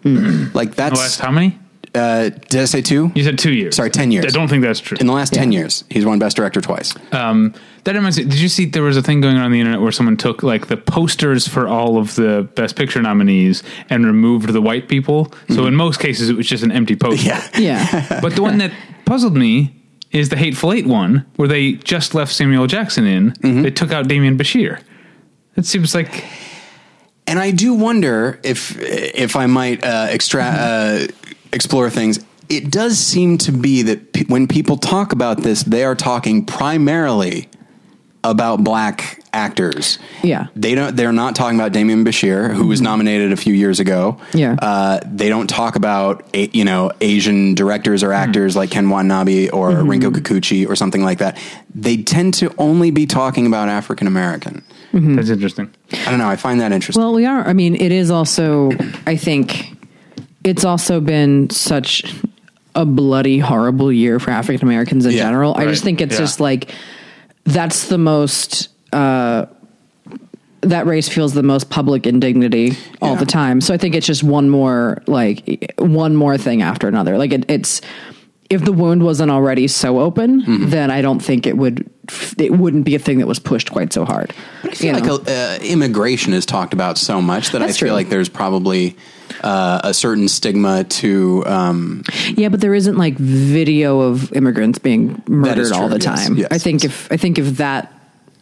Like the last that's. how many? Uh, did I say two? You said two years. Sorry, 10 years. I don't think that's true. In the last ten years, he's won Best Director twice. Um, that reminds me. Did you see there was a thing going on, on the internet where someone took like the posters for all of the Best Picture nominees and removed the white people? So in most cases, it was just an empty poster. Yeah. yeah. But the one that puzzled me is the Hateful Eight one, where they just left Samuel Jackson in. Mm-hmm. They took out Demián Bichir. It seems like And I do wonder if if I might uh, extra uh, explore things. It does seem to be that pe- when people talk about this, they are talking primarily about black actors. Yeah. they don't. They're not talking about Demián Bichir, who was mm-hmm. nominated a few years ago. Yeah. uh, they don't talk about a, you know Asian directors or mm-hmm. actors like Ken Watanabe or mm-hmm. Rinko Kikuchi or something like that. They tend to only be talking about African American. that's interesting. I don't know. I find that interesting. Well, we are. I mean, it is also. I think it's also been such a bloody, horrible year for African Americans in Yeah, general. I just think it's Yeah. just like that's the most. Uh, that race feels the most public indignity all Yeah. the time. So I think it's just one more like one more thing after another. Like it, it's if the wound wasn't already so open, Mm-hmm. then I don't think it would. It wouldn't be a thing that was pushed quite so hard. I feel like uh, immigration is talked about so much that That's I feel true. like there's probably uh, a certain stigma to. Um, Yeah, but there isn't like video of immigrants being murdered is all the yes, time. yes, I think yes. if I think if that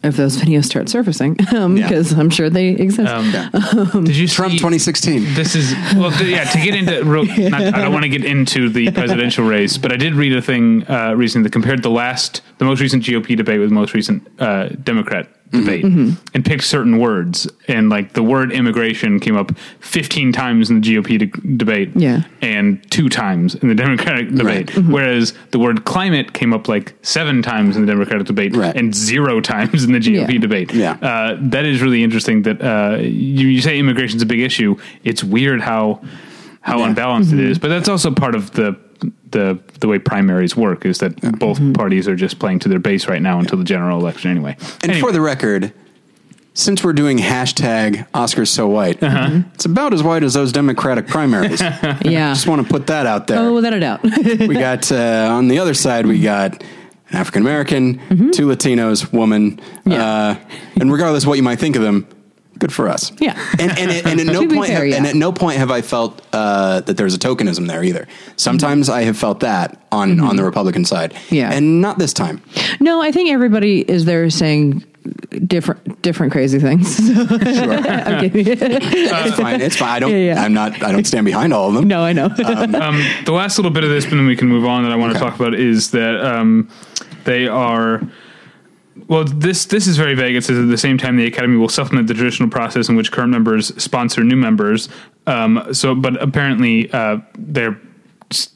if those videos start surfacing, Yeah. because I'm sure they exist. Um, Did you Trump 2016. This is well, th- yeah. To get into, real, not, I don't want to get into the presidential race, but I did read a thing uh, recently that compared the last, the most recent GOP debate with the most recent uh, Democrat debate and picked certain words, and like the word immigration came up 15 times in the GOP de- debate, Yeah. and two times in the Democratic debate, whereas the word climate came up like seven times in the Democratic debate Right. and zero times in the GOP Yeah. debate. Yeah. Uh, that is really interesting. That uh, you, you say immigration's a big issue. It's weird how how Yeah. unbalanced it is, but that's also part of the the the way primaries work is that both parties are just playing to their base right now until the general election anyway. And Anyway. for the record, since we're doing hashtag Oscars so white, Uh-huh. it's about as white as those Democratic primaries. Yeah. Just want to put that out there. Oh, without a doubt. we got uh, on the other side, we got an African American, two Latinos, woman, Mm-hmm. Yeah. uh, and regardless of what you might think of them, good for us. Yeah. and and, and at no point, fair, have, yeah. and at no point have I felt uh, that there's a tokenism there either. Sometimes I have felt that on on the Republican side, Mm-hmm. Yeah. and not this time. no, I think everybody is there saying different different crazy things. I'm kidding. It's fine. It's fine. I don't. Yeah, yeah. I'm not. I don't stand behind all of them. no, I know. um, the last little bit of this, and then we can move on. That I want to talk about is that um, they are. Well, this this is very vague. It says at the same time the academy will supplement the traditional process in which current members sponsor new members. Um, so, but apparently uh, they're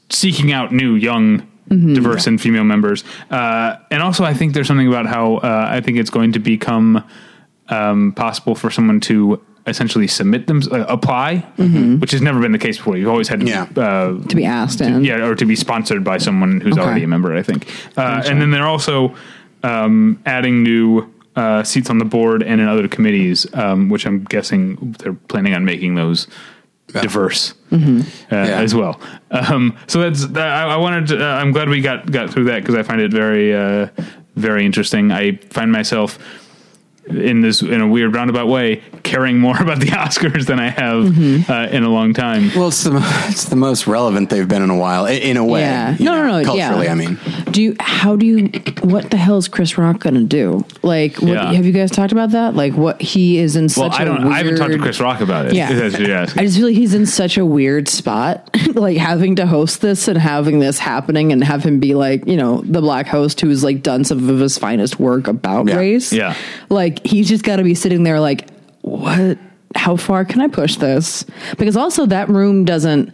seeking out new, young, diverse, and female members. Uh, and also, I think there's something about how uh, I think it's going to become um, possible for someone to essentially submit them, uh, apply, which has never been the case before. You've always had to Yeah. uh, to be asked and yeah, or to be sponsored by someone who's Okay. already a member. I think, uh, and then they're also um, adding new uh, seats on the board and in other committees, um, which I'm guessing they're planning on making those diverse Mm-hmm. uh, Yeah. as well. Um, so that's I, I wanted. To, uh, I'm glad we got got through that because I find it very uh, very interesting. I find myself in this in a weird roundabout way caring more about the Oscars than I have Mm-hmm. uh, in a long time. Well, it's the it's the most relevant they've been in a while, i- in a way. Yeah. No, know, no, no. Culturally, yeah. I mean, do you? How do you? What the hell is Chris Rock going to do? Like, what, Yeah. have you guys talked about that? Like, what he is in Well, such I a don't. weird. I haven't talked to Chris Rock about it. Yeah. if that's what you're asking. I just feel like he's in such a weird spot, like having to host this and having this happening and have him be like, you know, the black host who's like done some of his finest work about Yeah. race. Yeah. Like he's just got to be sitting there like, what? How far can I push this? Because also that room doesn't.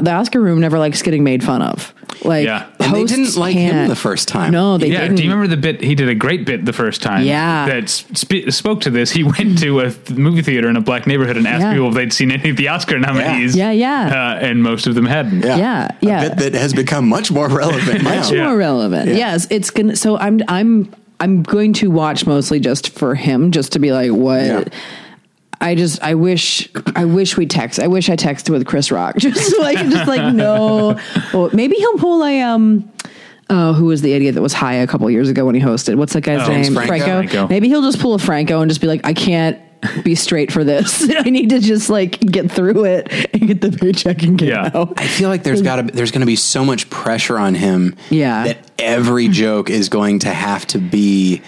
The Oscar room never likes getting made fun of. Like, Yeah. And they hosts didn't like him the first time. No, they yeah, didn't. do you remember the bit? He did a great bit the first time. Yeah. that sp- spoke to this. He went to a th- movie theater in a black neighborhood and asked Yeah. people if they'd seen any of the Oscar nominees. Yeah, yeah. uh, and most of them hadn't. yeah, Yeah, A yeah. bit that has become much more relevant now. much Yeah. more relevant. Yes, it's gonna. So I'm I'm I'm going to watch mostly just for him, just to be like, what. Yeah. I just I wish I wish we text. I wish I texted with Chris Rock. Just like just like no. Well, maybe he'll pull a um. Oh, who was the idiot that was high a couple years ago when he hosted? What's that guy's Oh, name? Franco. Franco. Maybe he'll just pull a Franco and just be like, I can't be straight for this. I need to just like get through it and get the paycheck and get Yeah. out. I feel like there's got to there's going to be so much pressure on him. Yeah. that every joke is going to have to be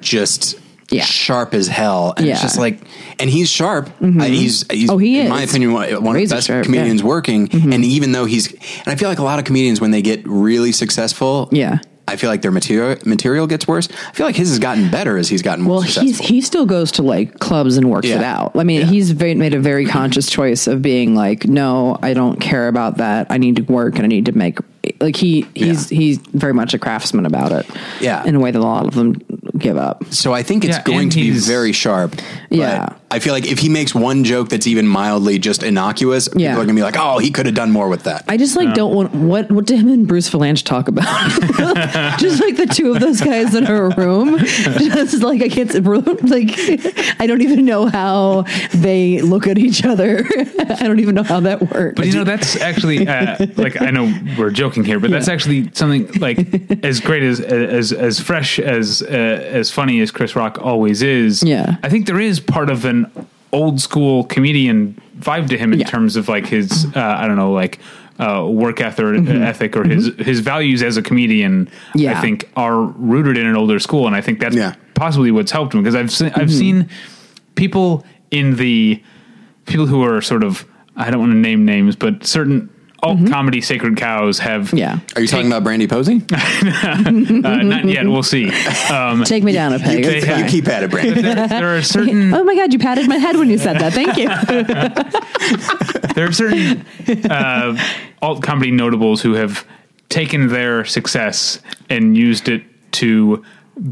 just Yeah. sharp as hell. And it's just like, and he's sharp. Uh, he's, he's, Oh, he in is. my opinion, one one of the best sharp, comedians yeah. Mm-hmm. working. And even though he's, and I feel like a lot of comedians when they get really successful, Yeah. I feel like their material material gets worse. I feel like his has gotten better as he's gotten more Well, he's he still goes to like clubs and works Yeah. it out. I mean, Yeah. he's very, made a very conscious choice of being like, no, I don't care about that. I need to work and I need to make like he he's Yeah. he's very much a craftsman about it. Yeah. in a way that a lot of them give up. So I think it's Yeah, going to be very sharp. but Yeah. I feel like if he makes one joke that's even mildly just innocuous, Yeah. people are gonna be like, "Oh, he could have done more with that." I just like don't want what what did him and Bruce Vilanch talk about? just like the two of those guys in a room. Just like I can't like I don't even know how they look at each other. I don't even know how that works. But you know, that's actually uh, like I know we're joking here, but that's actually something like as great as as as fresh as uh, as funny as Chris Rock always is. Yeah. I think there is part of an old school comedian vibe to him in Yeah. terms of like his uh, I don't know like. Uh, work ethic, ethic or his his values as a comedian, Mm-hmm. Yeah. I think, are rooted in an older school, and I think that's Yeah. possibly what's helped him because I've seen, I've Mm-hmm. seen people in the people who are sort of I don't want to name names, but certain alt comedy sacred cows have Yeah. Are you talking about Brandy Posey? uh, not yet. We'll see. Um, Take me down a peg. they It's have- you keep at it, Brandy. there, there are certain Oh my god, you patted my head when you said that. Thank you. there are certain uh, alt comedy notables who have taken their success and used it to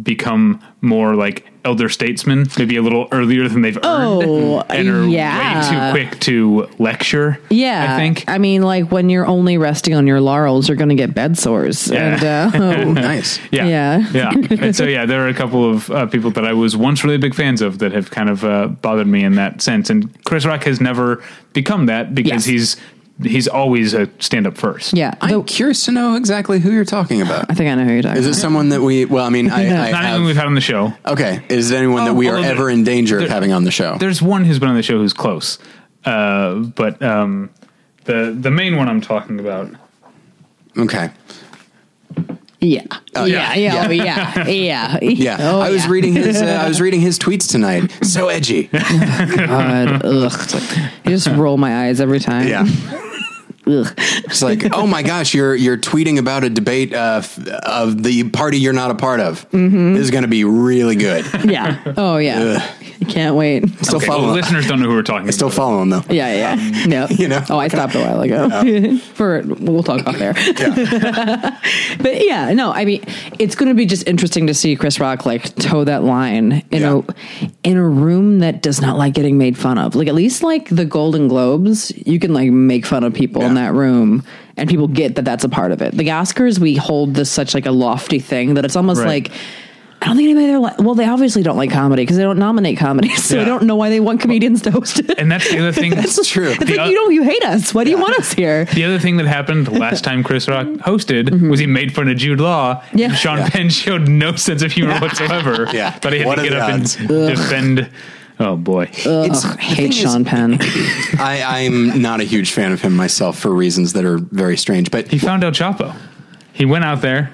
become more like elder statesmen, maybe a little earlier than they've Oh, earned, and are yeah. way too quick to lecture. Yeah, I think. I mean, like when you're only resting on your laurels, you're going to get bed sores. Yeah. And uh, nice. Yeah. Yeah. Yeah. And so, yeah, there are a couple of uh, people that I was once really big fans of that have kind of uh, bothered me in that sense. And Chris Rock has never become that because Yes. he's he's always a stand up first. yeah, I'm the- curious to know exactly who you're talking about. I think I know who you're talking. Is it someone that we? Well, I mean, I, I Not anyone we've had on the show. Okay, is it anyone that Oh, we are although ever in danger of having on the show? There's one who's been on the show who's close. Uh, but um, the the main one I'm talking about. Okay, Yeah. Oh, yeah, yeah. yeah, yeah, yeah, yeah, Oh, I was yeah. reading his. Uh, I was reading his tweets tonight. So edgy. God, ugh. You just roll my eyes every time. Yeah. Ugh. It's like, oh my gosh, you're you're tweeting about a debate uh, f- of the party you're not a part of. Mm-hmm. This is going to be really good. Yeah. Oh yeah. I can't wait. Still Okay, follow well, listeners don't know who we're talking Still about. follow him though. Yeah, yeah. Yep. You know? Oh, I stopped a while ago. For we'll talk about there. Yeah. but yeah, no, I mean, it's going to be just interesting to see Chris Rock like toe that line in Yeah. a in a room that does not like getting made fun of. Like at least like the Golden Globes, you can like make fun of people in that room. And people get that that's a part of it. The Oscars, we hold this such like a lofty thing that it's almost Right. like I don't think anybody there. Like, well, they obviously don't like comedy because they don't nominate comedy, so I Yeah. don't know why they want comedians to host it. And that's the other thing. That's true. It's The like o- you don't you hate us. Why do you want us here? The other thing that happened last time Chris Rock hosted was he made fun of Jude Law. Mm-hmm. Yeah. Sean Yeah. Penn showed no sense of humor whatsoever. Yeah. But he had What to are get the up odds? and defend. Oh boy. It's, Ugh, the hate thing is, Sean Penn. I, I'm not a huge fan of him myself for reasons that are very strange. But He found El Chapo. He went out there.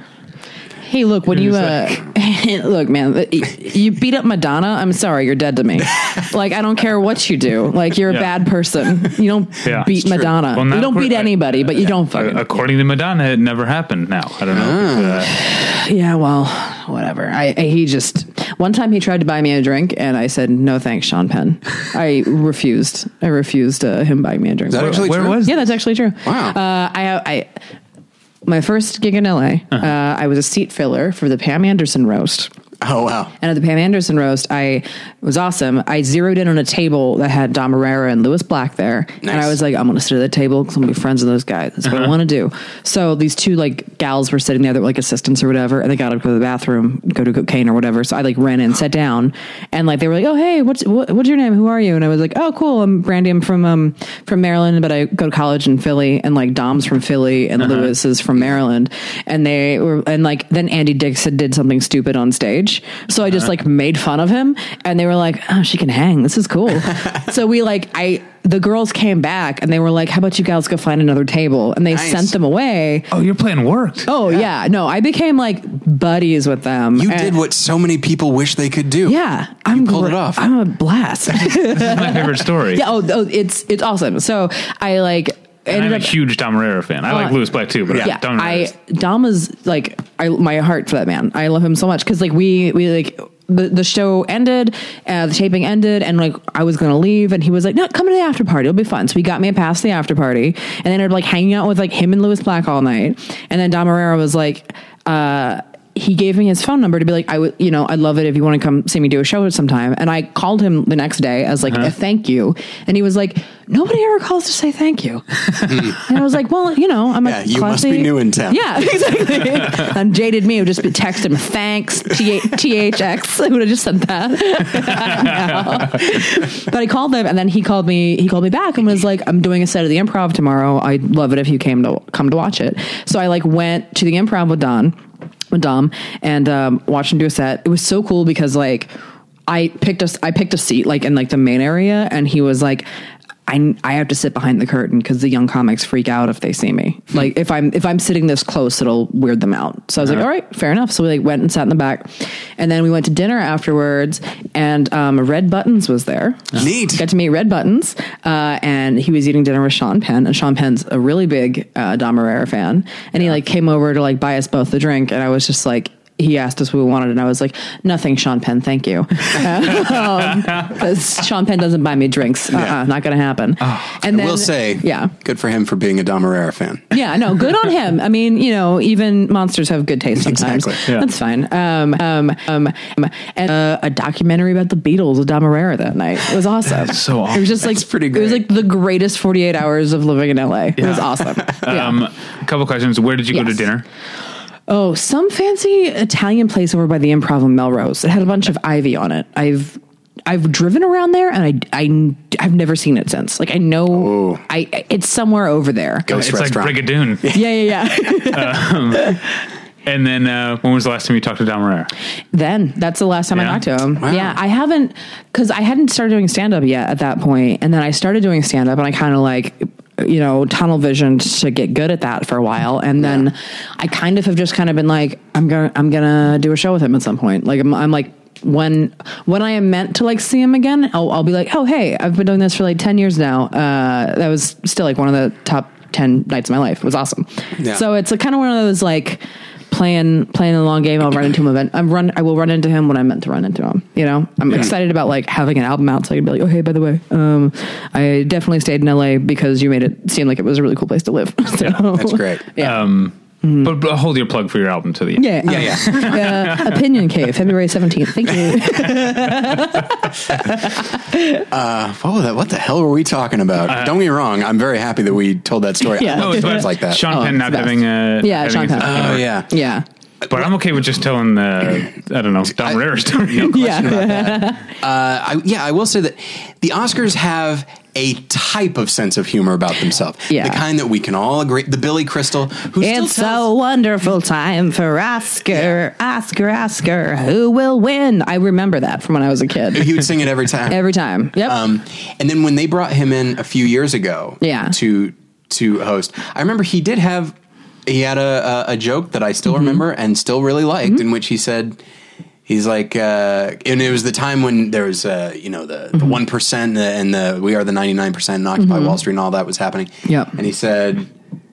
Hey, look, when you He's uh, look, man, you beat up Madonna. I'm sorry, you're dead to me. like I don't care what you do. Like you're a bad person. You don't Yeah, beat. Madonna. Well, you don't beat anybody, but you don't fucking. Uh, according to Madonna, it never happened. Now I don't know. Ah. Uh, yeah, well, whatever. I, I he just one time he tried to buy me a drink, and I said no, thanks, Sean Penn. I refused. I refused uh, him buying me a drink. is that actually where true? was Yeah, that's actually true. Wow. Uh, I, I, my first gig in LA, uh I was a seat filler for the Pam Anderson roast. Oh wow. And at the Pam Anderson roast, I it was awesome. I zeroed in on a table that had Dom Irrera and Lewis Black there, and I was like, I'm going to sit at the table because I'm going to be friends with those guys. That's what I want to do. So these two like gals were sitting there that were like assistants or whatever, and they got up to go to the bathroom, go to cocaine or whatever. So I like ran in, sat down, and like they were like, Oh hey, what's what, what's your name? Who are you? And I was like, Oh cool, I'm Brandy. I'm from um from Maryland, but I go to college in Philly, and like Dom's from Philly, and Lewis is from Maryland, and they were and like then Andy Dixon did something stupid on stage, so I just like made fun of him, and they were like, "Oh, she can hang. This is cool." so we like I the girls came back and they were like, "How about you guys go find another table?" And they Nice. sent them away. oh, your plan worked. Oh yeah. no, I became like buddies with them. You And- did what so many people wish they could do. Yeah, I'm pulled gr- it off. I'm a blast. This is my favorite story. yeah. Oh, oh, it's it's awesome. So I like And I'm a up. huge Dom Irrera fan. I like Uh, Lewis Black too, but yeah, Dom I Dom is like I my heart for that man. I love him so much because like we we like the the show ended, uh, the taping ended, and like I was gonna leave, and he was like, "No, come to the after party. It'll be fun." So he got me a pass to the after party, and then ended up like hanging out with like him and Lewis Black all night, and then Dom Irrera was like. uh he gave me his phone number to be like, I would, you know, I'd love it if you want to come see me do a show sometime. And I called him the next day as like a uh-huh. thank you, and he was like, nobody ever calls to say thank you. and I was like, well, you know, I'm Yeah, a you must classy- be new in town. Yeah, exactly. and jaded me would just be text him thanks T- THX. I would have just sent that. but I called them, and then he called me. He called me back and was like, "I'm doing a set of the Improv tomorrow. I'd love it if you came to come to watch it." So I like went to the Improv with Dom, with and um, watched him do a set. It was so cool because like I picked a I picked a seat like in like the main area, and he was like. I I have to sit behind the curtain because the young comics freak out if they see me. Like if I'm if I'm sitting this close, it'll weird them out. So I was like, all right, fair enough. So we like went and sat in the back, and then we went to dinner afterwards, and um, Red Buttons was there. Neat. Got to meet Red Buttons, uh, and he was eating dinner with Sean Penn, and Sean Penn's a really big uh, Dom Irrera fan, and he like came over to like buy us both a drink, and I was just like. He asked us what we wanted, and I was like, "Nothing, Sean Penn. Thank you." um, Sean Penn doesn't buy me drinks. Uh-uh, Not going to happen. and I will say, yeah, good for him for being a Dom Irrera fan. yeah, no, good on him. I mean, you know, even monsters have good taste sometimes. Exactly, yeah. That's fine. Um, um, um, and uh, a documentary about the Beatles with Dom Irrera that night. It was awesome. so It was just like That's pretty It was like the greatest forty eight hours of living in LA. It was awesome. Yeah. Um, a couple questions. Where did you go to dinner? Oh, some fancy Italian place over by the Improv in Melrose. It had a bunch of ivy on it. I've I've driven around there and I I I've never seen it since. Like I know Oh. I it's somewhere over there. Ghost it's restaurant. like Brigadoon. Yeah, yeah, yeah. and then uh, when was the last time you talked to Dom Irrera? Then that's the last time Yeah? I talked to him. Wow. Yeah, I haven't because I hadn't started doing stand up yet at that point. point, and then I started doing stand up, and I kind of like you know tunnel visioned to get good at that for a while, and then I kind of have just kind of been like I'm gonna I'm gonna do a show with him at some point. Like I'm, I'm like. When when I am meant to like see him again, I'll, I'll be like, oh hey, I've been doing this for like ten years now. Uh, that was still like one of the top ten nights of my life. It was awesome. Yeah. So it's kind of one of those like playing playing the long game. I'll run into him event. I'm run. I will run into him when I'm meant to run into him. You know, I'm excited about like having an album out, so I can be like, oh hey, by the way, um, I definitely stayed in LA because you made it seem like it was a really cool place to live. so, That's great. Yeah. Um, but, but hold your plug for your album to the end. yeah, Yeah, yeah. Uh, Opinion Cave, February seventeenth. Thank you. Oh, that, what the hell were we talking about? Don't get me wrong. I'm very happy that we told that story. Yeah. I No, it's like that. Sean Oh, Penn not the having a Yeah, having Sean Penn. Oh humor. yeah. yeah, But I'm okay with just telling the I don't know Dom Irrera story. yeah. Uh, I, yeah, I will say that the Oscars have a type of sense of humor about themselves. Yeah. The kind that we can all agree. The Billy Crystal, who still It's tells, a wonderful time for Oscar, Oscar, Oscar. Who will win? I remember that from when I was a kid. he would sing it every time. Every time. Yep. Um, and then when they brought him in a few years ago, Yeah. to to host, I remember he did have he had a a, a joke that I still Mm-hmm. remember and still really liked, in which he said. He's like, uh, and it was the time when there was, uh, you know, the Mm-hmm. the one and the, and the we are the ninety nine percent and Occupy Wall Street and all that was happening. Yep. And he said,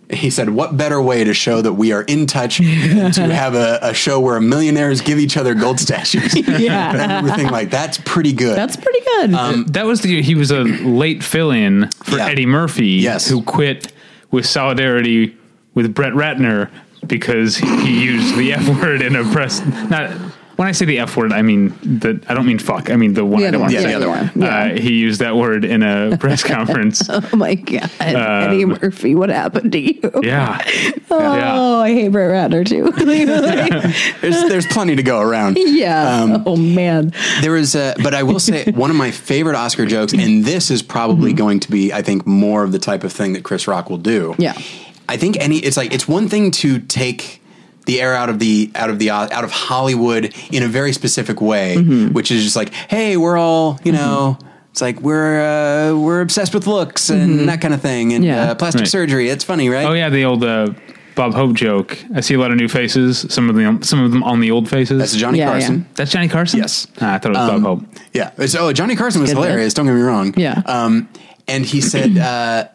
he said, what better way to show that we are in touch than to have a, a show where millionaires give each other gold statues? Yeah. and everything like that's pretty good. That's pretty good. That was the he was a late fill-in for Yeah. Eddie Murphy, Yes. who quit with solidarity with Brett Ratner because he used the F word in a press. Not when I say the F word, I mean the I don't mean fuck. I mean the one. The other I don't one. wanna Yeah, the other one. Yeah. Uh, he used that word in a press conference. oh my god, Eddie Murphy, what happened to you? yeah, Oh, yeah. I hate Brett Ratner too. there's there's plenty to go around. yeah. Um, oh man. There is, a, but I will say one of my favorite Oscar jokes, and this is probably going to be, I think, more of the type of thing that Chris Rock will do. Yeah. I think any, it's like it's one thing to take the air out of the out of the out of Hollywood in a very specific way, which is just like, hey, we're all you know. It's like we're uh, we're obsessed with looks and that kind of thing, and Yeah. uh, plastic Right. surgery. It's funny, right? Oh yeah, the old uh, Bob Hope joke. I see a lot of new faces. Some of them, some of them on the old faces. That's Johnny Yeah, Carson. yeah. That's Johnny Carson. Yes. Ah, I thought it was Um, Bob Hope. Yeah. It's, oh, Johnny Carson was Good hilarious. Don't get me wrong. Yeah. Um, and he said, uh,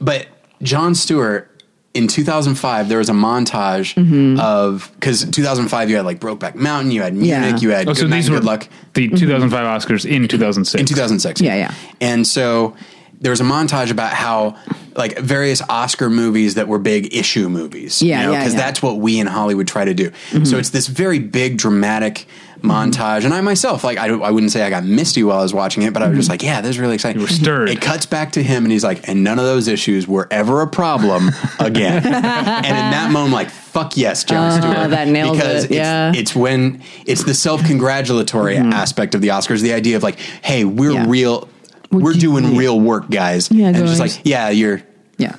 but Jon Stewart in 2005, there was a montage Mm-hmm. of because 2005 you had like Brokeback Mountain, you had Munich, Yeah. you had Oh, Good so Night these and were Good Luck the 2005 Oscars in 2006. in 2006. Yeah, yeah. And so there was a montage about how like various Oscar movies that were big issue movies. Yeah, yeah, Because yeah. that's what we in Hollywood try to do. Mm-hmm. So it's this very big dramatic montage. And I myself, like, I, I wouldn't say I got misty while I was watching it, but I was just like, yeah, this is really exciting. Mm-hmm. You were stirred. It cuts back to him and he's like, and none of those issues were ever a problem again. and in that moment, like, fuck yes, Stewart. Uh, that nails because it, it's, yeah. it's when it's the self-congratulatory aspect of the Oscars, the idea of like, hey, we're Mm-hmm. Yeah. real we're doing real work, guys. Yeah, and it's just like, yeah, you're Yeah.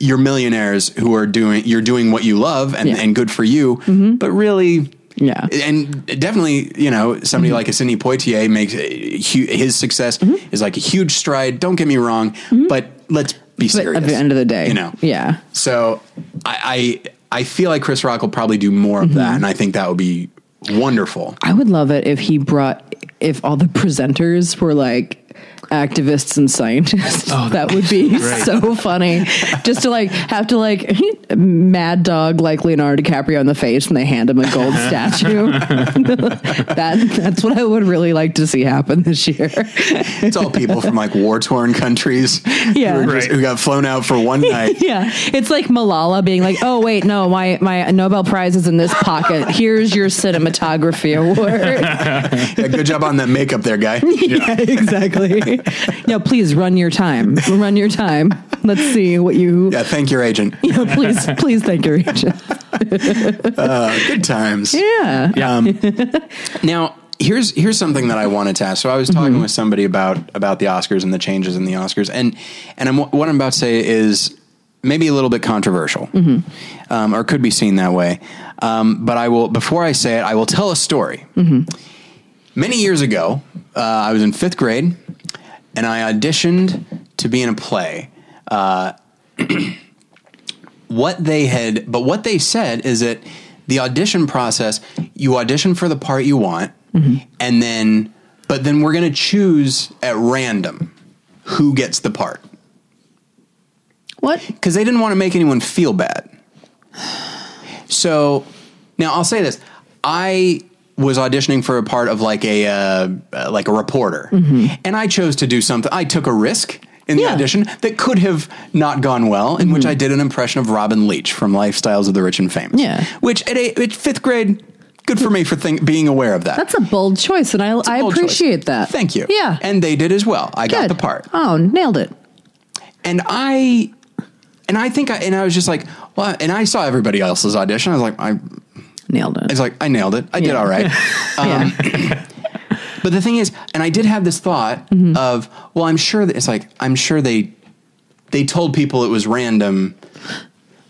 you're millionaires who are doing you're doing what you love and, Yeah. Mm-hmm. and good for you. But really, Yeah. and definitely, you know, somebody Mm-hmm. like a Sidney Poitier makes hu- his success Mm-hmm. is like a huge stride. Don't get me wrong, but let's be But serious. at the end of the day, you know, yeah. So I I, I feel like Chris Rock will probably do more of Mm-hmm. that, and I think that would be wonderful. I would love it if he brought if all the presenters were like activists and scientists. Oh, that would be so funny. Just to like have to like mad dog like Leonardo DiCaprio in the face and they hand him a gold statue. that that's what I would really like to see happen this year. It's all people from like war torn countries Yeah. who, just- Right. who got flown out for one night. yeah, it's like Malala being like, "Oh wait, no, my my Nobel Prize is in this pocket. Here's your cinematography award." Yeah, good job on that makeup there, guy. yeah, exactly. no, please run your time. Run your time. Let's see what you. Yeah, thank your agent. You know, please, please thank your agent. Good times. Yeah. Um, now, here's here's something that I wanted to ask. So I was talking with somebody about about the Oscars and the changes in the Oscars, and and I'm, what I'm about to say is maybe a little bit controversial, um, or could be seen that way. Um, but I will before I say it, I will tell a story. Many years ago, uh, I was in fifth grade, and I auditioned to be in a play. Uh, what they had, but what they said is that the audition process, you audition for the part you want, and then, but then we're going to choose at random who gets the part What? because they didn't want to make anyone feel bad. So now I'll say this: I was auditioning for a part of like a uh, uh, like a reporter, and I chose to do something. I took a risk in the Yeah. audition that could have not gone well, in which I did an impression of Robin Leach from Lifestyles of the Rich and Famous. Yeah. which at, a, at fifth grade, good for me for think, being aware of that. That's a bold choice, and I I Bold choice. appreciate that. Thank you. Yeah. and they did as well. I got the part. Oh, nailed it. and I and I think I and I was just like, well, and I saw everybody else's audition. I was like, I, Nailed it. was like, I nailed it. I did Yeah. all right. Um. But the thing is, and I did have this thought Mm-hmm. of, well, I'm sure that it's like, I'm sure they they told people it was random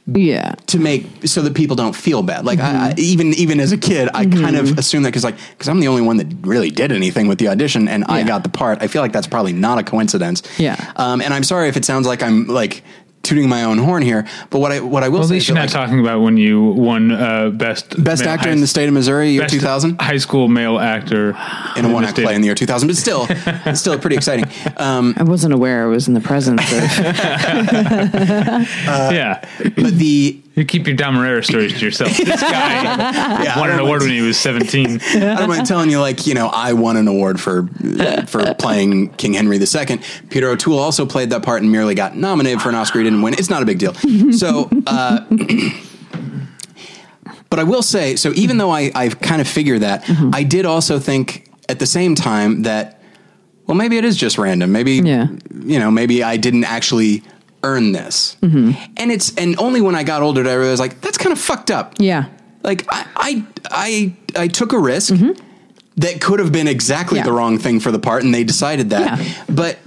Yeah. to make so that people don't feel bad. Like I, I, Mm-hmm. even even as a kid, I kind of assumed that because like because I'm the only one that really did anything with the audition, and I Yeah. got the part. I feel like that's probably not a coincidence. Yeah. Um, and I'm sorry if it sounds like I'm like tooting my own horn here, but what I what I will Well, at say least is you're not like, talking about when you won uh, best best male actor high- in the state of Missouri, year 2000. high school male actor in a one act play in the year 2000, but still, it's still pretty exciting. Um, I wasn't aware I was in the presence of. yeah, but the you keep your Dom Irrera stories to yourself. This guy yeah, won an award when he was 17. I don't mind telling you, like you know, I won an award for for playing King Henry II. Peter O'Toole also played that part and merely got nominated for an Oscar. He didn't win. It's not a big deal. So, uh, but I will say, so even though I I've kind of figured that, I did also think at the same time that well, maybe it is just random. Maybe Yeah. you know, maybe I didn't actually earn this. And it's and only when I got older did I realize like that's kind of fucked up. yeah. Like I, I, I, I took a risk that could have been exactly Mm-hmm. Yeah. the wrong thing for the part, and they decided that. Yeah. But,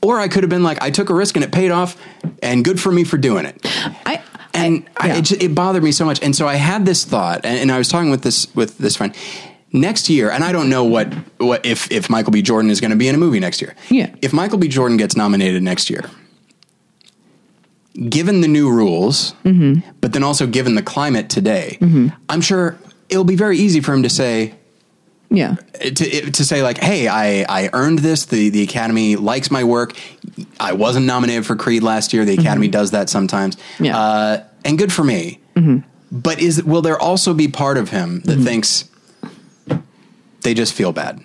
or I could have been like, I took a risk and it paid off, and good for me for doing it. I. And I, yeah. it, ju- it bothered me so much, and so I had this thought, and, and I was talking with this with this friend. Next year, and I don't know what what if if Michael B. Jordan is going to be in a movie next year. Yeah. If Michael B. Jordan gets nominated next year, given the new rules, Mm-hmm. but then also given the climate today, I'm sure it'll be very easy for him to say yeah. to to say like, "Hey, I I earned this. The the Academy likes my work. I wasn't nominated for Creed last year. The Academy does that sometimes. Mm-hmm. Yeah. Mm-hmm. uh, and good for me. But is will there also be part of him that thinks they just feel bad,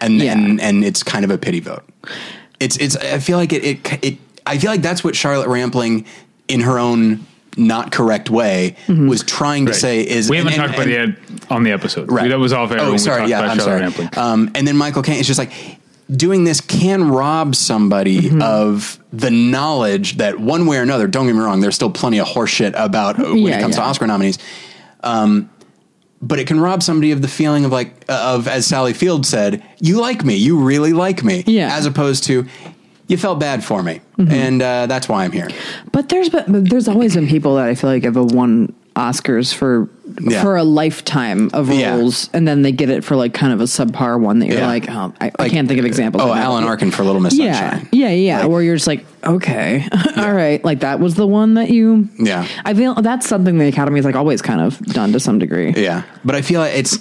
and Yeah. and and it's kind of a pity vote? It's it's. I feel like it it it. I feel like that's what Charlotte Rampling, in her own not correct way, Mm-hmm. was trying to Right. say is we haven't and- talked about and- it on the episode. Right. That was off air Oh, when sorry. we talked Yeah, about I'm sorry. Charlotte Rampling. Um, and then Michael Caine is just like doing this can rob somebody Mm-hmm. of the knowledge that one way or another. Don't get me wrong. There's still plenty of horseshit about when Yeah, it comes to. Oscar nominees. Um, but it can rob somebody of the feeling of like uh, of as Sally Field said, you like me, you really like me, Yeah. as opposed to you felt bad for me, Mm-hmm. and uh, that's why I'm here. But there's but there's always been people that I feel like have a one Oscars for Yeah. for a lifetime of Yeah. roles, and then they get it for like kind of a subpar one that you're Yeah. like, oh, I, I can't think of examples. Oh. Alan Arkin for Little Miss Yeah, Sunshine. yeah, yeah. Like- where you're just like, okay, all right, like that was the one that you. Yeah. I feel that's something the Academy is like always kind of done to some degree. Yeah, but I feel like it's.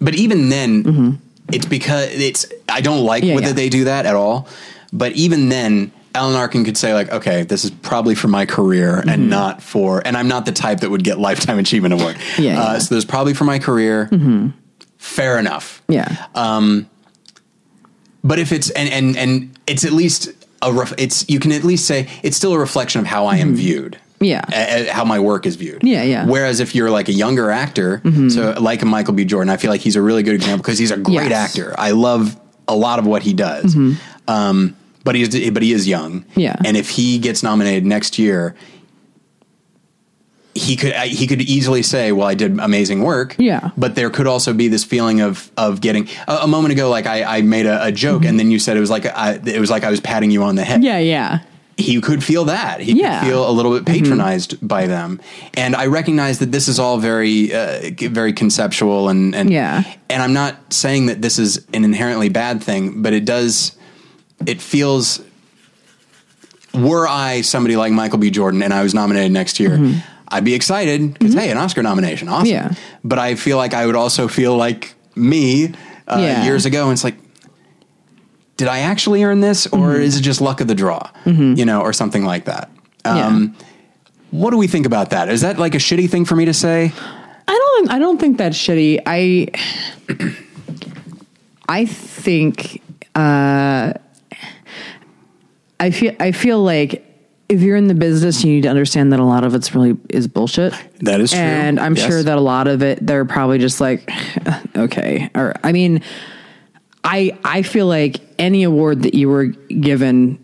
But even then, it's because it's. I don't like Mm-hmm. Yeah, whether yeah. they do that at all. But even then, Alan Arkin could say like, "Okay, this is probably for my career and not for." And I'm not the type that would get lifetime achievement award. Yeah, uh, yeah. Mm-hmm. So this is probably for my career. Fair enough. Yeah, Um, But if it's and and and it's at least a ref, it's you can at least say it's still a reflection of how I am viewed. Mm-hmm. Yeah. A- a- how my work is viewed. Yeah, yeah. Whereas if you're like a younger actor, so like a Michael B. Jordan, I feel like he's a really good example because he's a great Yes. actor. I love a lot of what he does. Um, but he's but he is young. Mm-hmm. Yeah. And if he gets nominated next year, he could he could easily say, "Well, I did amazing work." Yeah. But there could also be this feeling of of getting a, a moment ago, like I, I made a, a joke, and then you said it was like I, it was like I was patting you on the head. Mm-hmm. yeah, yeah. He could feel that. He Yeah. could feel a little bit patronized by them, and I recognize that this is all very uh, very conceptual and and Yeah. And I'm not saying that this is an inherently bad thing, but it does. It feels were I somebody like Michael B. Jordan and I was nominated next year, I'd be excited because hey, an Oscar nomination, awesome. Mm-hmm. Yeah. But I feel like I would also feel like me uh, Yeah. years ago, and it's like, did I actually earn this, or Mm-hmm. is it just luck of the draw, you know, or something like that? Um, What do we think about that? Is that like a shitty thing for me to say? I don't. I don't think that's shitty. I. I think. Uh, I feel. I feel like if you're in the business, you need to understand that a lot of it's really is bullshit. That is true. and I'm Yes. sure that a lot of it they're probably just like, okay, or I mean, I I feel like any award that you were given.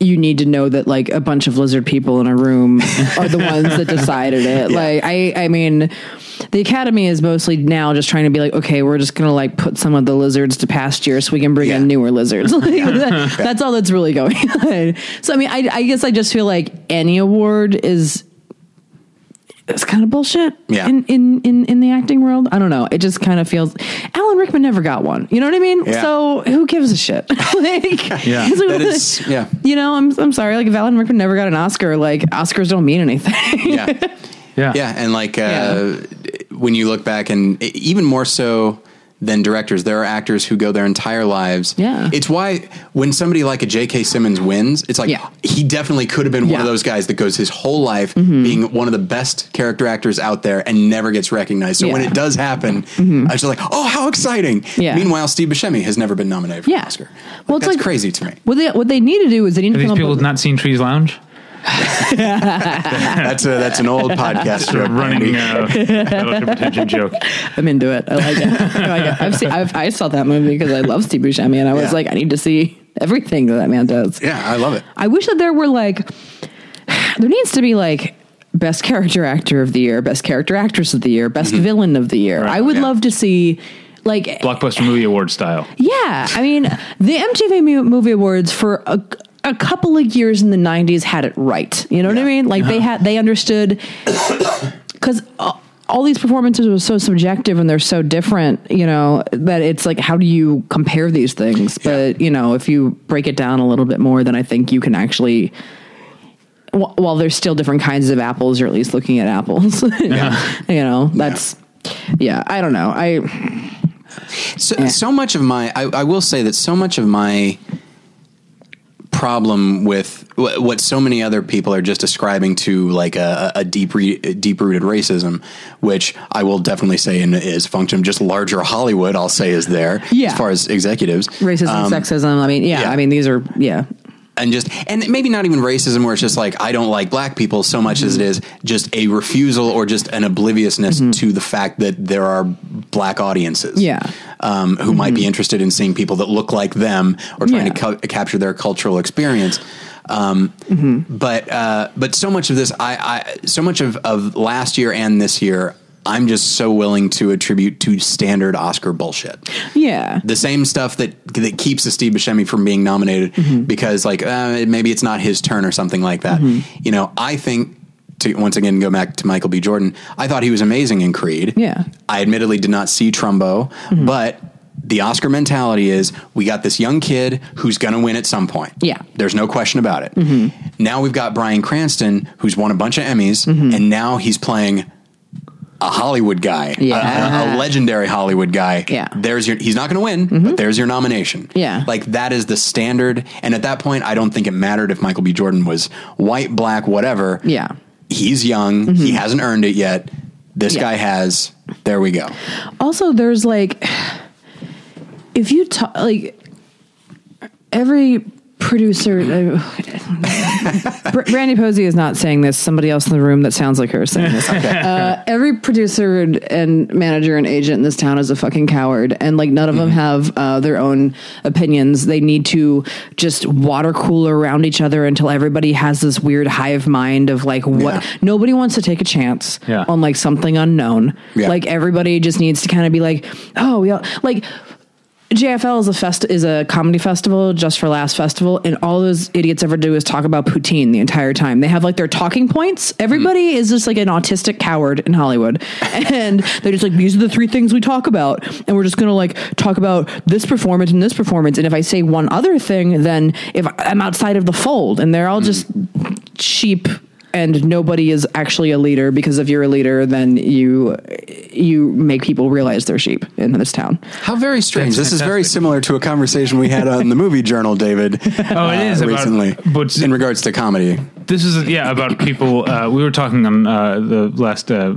You need to know that like a bunch of lizard people in a room are the ones that decided it. Like I, I mean, the academy is mostly now just trying to be like, okay, we're just gonna like put some of the lizards to pasture so we can bring Yeah. in newer lizards. Like, that- that's all that's really going on. So I mean, I, I guess I just feel like any award is it's kind of bullshit Yeah. in, in, in, in the acting world. I don't know. It just kind of feels Alan Rickman never got one. You know what I mean? Yeah. So who gives a shit? like, Yeah. so- That is, yeah, you know, I'm, I'm sorry. Like if Alan Rickman never got an Oscar, like Oscars don't mean anything. yeah. Yeah. Yeah, and like uh, when you look back, and even more so than directors, there are actors who go their entire lives. Yeah. it's why when somebody like a J.K. Simmons wins, it's like Yeah. he definitely could have been one Yeah. Mm-hmm. of those guys that goes his whole life being one of the best character actors out there and never gets recognized. So when Yeah. Mm-hmm. it does happen, I was just like, oh, how exciting! Yeah. Meanwhile, Steve Buscemi has never been nominated for Yeah. an Oscar. Like, Well, it's that's like- crazy to me. what they what they need to do is they need Have to these people with, not seen Trees Lounge? That's a that's an old podcast joke. Running Andy. uh, Battleship Pretension joke. I'm into it. I like it. I like it. I've seen. I've, I saw that movie because I love Steve Buscemi, and I was Yeah. like, I need to see everything that that man does. yeah, I love it. I wish that there were like, there needs to be like best character actor of the year, best character actress of the year, best villain of the year. I would Mm-hmm. yeah. love to see. Like Blockbuster movie award style. yeah, I mean the MTV Movie Awards for a, a couple of years in the '90s had it right. You know what I mean? Like they uh-huh. had they understood because all these performances were so subjective and they're so different. You know that it's like how do you compare these things? But you know if you break it down a little bit more, then I think you can actually. wh- While there's still different kinds of apples, you're at least looking at apples. Uh-huh. you know, that's yeah. I don't know. I So, so much of my, I, I will say that so much of my problem with what so many other people are just ascribing to like a, a deep re, deep rooted racism, which I will definitely say in, is function of just larger Hollywood. I'll say is there Yeah. as far as executives, racism, Um, sexism. I mean, yeah, yeah. I mean, these are, yeah, and just and maybe not even racism where it's just like I don't like black people so much as it is just a refusal or just an obliviousness to the fact that there are black audiences Yeah. um, who might be interested in seeing people that look like them or trying Yeah. to capture their cultural experience. Um, but uh, but so much of this I, I so much of, of last year and this year I'm just so willing to attribute to standard Oscar bullshit yeah, the same stuff that that keeps a Steve Buscemi from being nominated Mm-hmm. because like uh, maybe it's not his turn or something like that. You know, I think to once again go back to Michael B. Jordan, I thought he was amazing in Creed. Yeah. I admittedly did not see Trumbo, but the Oscar mentality is we got this young kid who's going to win at some point. Yeah. There's no question about it. Now we've got Bryan Cranston, who's won a bunch of Emmys, and now he's playing a Hollywood guy, a- Yeah. a, a legendary Hollywood guy. Yeah. Mm-hmm. There's your, he's not going to win, but there's your nomination. Yeah. Like that is the standard. And at that point, I don't think it mattered if Michael B. Jordan was white, black, whatever. Yeah. Mm-hmm. He's young. He hasn't earned it yet. This Yeah. guy has. There we go. Also, there's like, if you talk, like, every producer, uh, Brandy Posey is not saying this. Somebody else in the room that sounds like her is saying this. uh, every producer and manager and agent in this town is a fucking coward, and like none of them have uh, their own opinions. They need to just water cooler around each other until everybody has this weird hive mind of like what Yeah. nobody wants to take a chance Yeah. on like something unknown. Yeah. Like everybody just needs to kind of be like, oh, we all like. JFL is a fest is a comedy festival Just for Laughs festival, and all those idiots ever do is talk about poutine the entire time. They have like their talking points. Everybody is just like an autistic coward in Hollywood, and they're just like these are the three things we talk about, and we're just gonna like talk about this performance and this performance. And if I say one other thing, then if I'm outside of the fold, and they're all just sheep and nobody is actually a leader because if you're a leader then you you make people realize they're sheep in this town How very strange. That's this is very similar to a conversation we had on the movie journal, David. Oh, it is about- recently but- in regards to comedy. this is yeah about people. Uh, we were talking on uh, the last uh,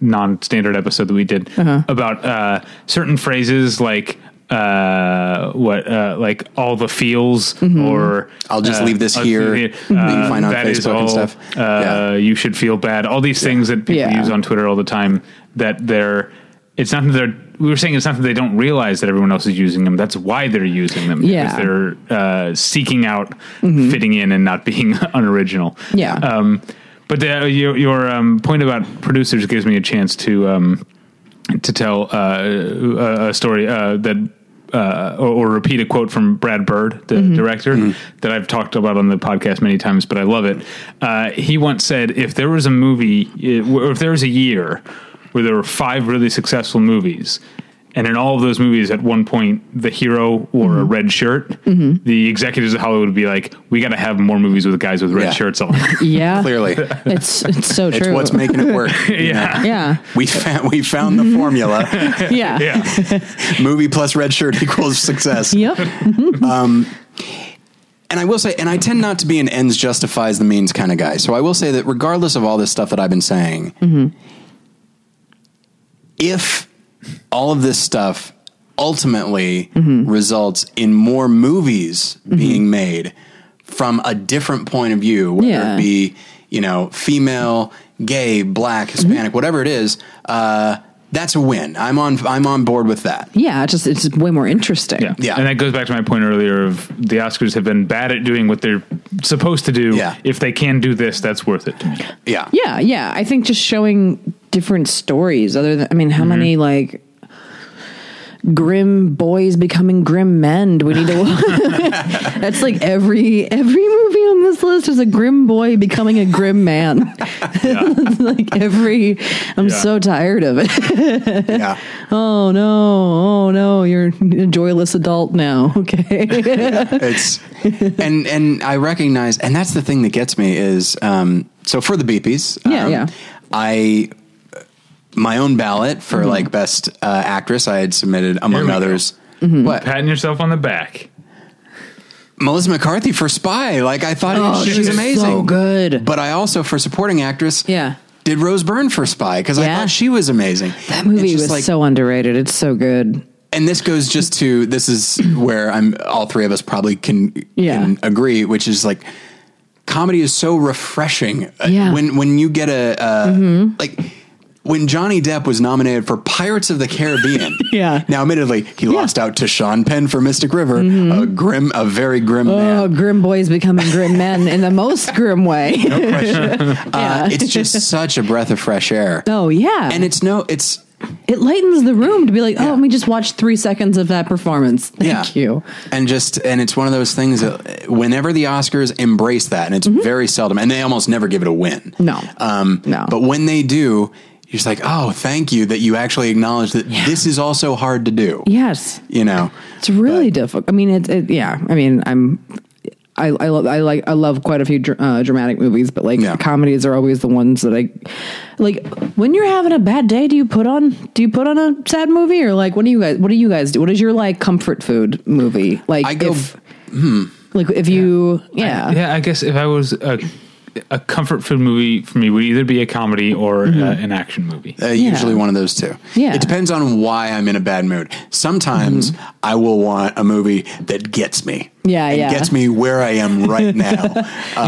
non-standard episode that we did Uh-huh. about uh, certain phrases like uh, what uh, like all the feels Mm-hmm. or I'll just uh, leave this I'll here leave it, that you can find on that is Facebook and all, stuff. Uh, Yeah. You should feel bad. All these things that people Yeah. use on Twitter all the time that they're. It's not that they're. We were saying it's not that they don't realize that everyone else is using them. That's why they're using them. Yeah. because they're uh, seeking out fitting in and not being unoriginal. Yeah. Um, but the, your your um, point about producers gives me a chance to um, to tell uh, a, a story uh, that. Uh, or, or repeat a quote from Brad Bird, the director, that I've talked about on the podcast many times, but I love it. Uh, he once said, "If there was a movie, or if there was a year where there were five really successful movies, and in all of those movies, at one point, the hero wore a red shirt, mm-hmm. the executives of Hollywood would be like, "We got to have more movies with guys with red Yeah. shirts on." yeah Clearly, it's it's so it's true what's making it work. yeah. yeah We found we found the formula. yeah Yeah. Movie plus red shirt equals success. yep um, And I will say, and I tend not to be an ends justifies the means kind of guy. So I will say that regardless of all this stuff that I've been saying, mm-hmm. if all of this stuff ultimately mm-hmm. results in more movies mm-hmm. being made from a different point of view, whether Yeah. it be, you know, female, gay, black, mm-hmm. Hispanic, whatever it is, uh, that's a win. I'm on I'm on board with that. yeah it's just it's way more interesting Yeah. Yeah. And that goes back to my point earlier of the Oscars have been bad at doing what they're supposed to do. Yeah. If they can do this, that's worth it to me. Yeah. yeah yeah i think just showing different stories other than i mean how mm-hmm. many like grim boys becoming grim men do we need to that's like every every movie on this list is a grim boy becoming a grim man Yeah. like every i'm Yeah. so tired of it Yeah. oh no oh no you're a joyless adult now okay it's and and I recognize, and that's the thing that gets me is um, so for the beepies, Yeah, um, yeah. I my own ballot for like best uh, actress I had submitted among others. Mm-hmm. What Patting yourself on the back. Melissa McCarthy for Spy? Like I thought Oh, she's she's amazing, so good. But I also for supporting actress, Yeah. did Rose Byrne for Spy because I thought she was amazing. that movie was like, so underrated it's so good and this goes just to this is where I'm all three of us probably can, Yeah. can agree, which is like comedy is so refreshing. Uh, Yeah. When when you get a uh, like when Johnny Depp was nominated for Pirates of the Caribbean. Yeah. Now, admittedly, he lost out to Sean Penn for Mystic River, a grim, a very grim Oh, man. grim boys becoming grim men in the most grim way. No pressure. Uh, it's just such a breath of fresh air. oh yeah, and it's no it's it lightens the room to be like, oh, let me just watch three seconds of that performance. Thank you. And just and it's one of those things that whenever the Oscars embrace that, and it's very seldom, and they almost never give it a win. No. um, No. But when they do, you're just like, oh, thank you that you actually acknowledge that this is also hard to do. Yes. You know, It's really difficult. I mean, it's it, yeah. I mean, I'm. I, I love I like I love quite a few dr- uh, dramatic movies, but like Yeah. comedies are always the ones that I like. When you're having a bad day, do you put on do you put on a sad movie or like what do you guys what do you guys do? What is your like comfort food movie? Like I go- if like if you yeah, Yeah, I guess if I was a, a comfort food movie for me would either be a comedy or uh, an action movie. uh, usually one of those two. Yeah. It depends on why I'm in a bad mood. Sometimes I will want a movie that gets me. Yeah, and yeah. Gets me where I am right now.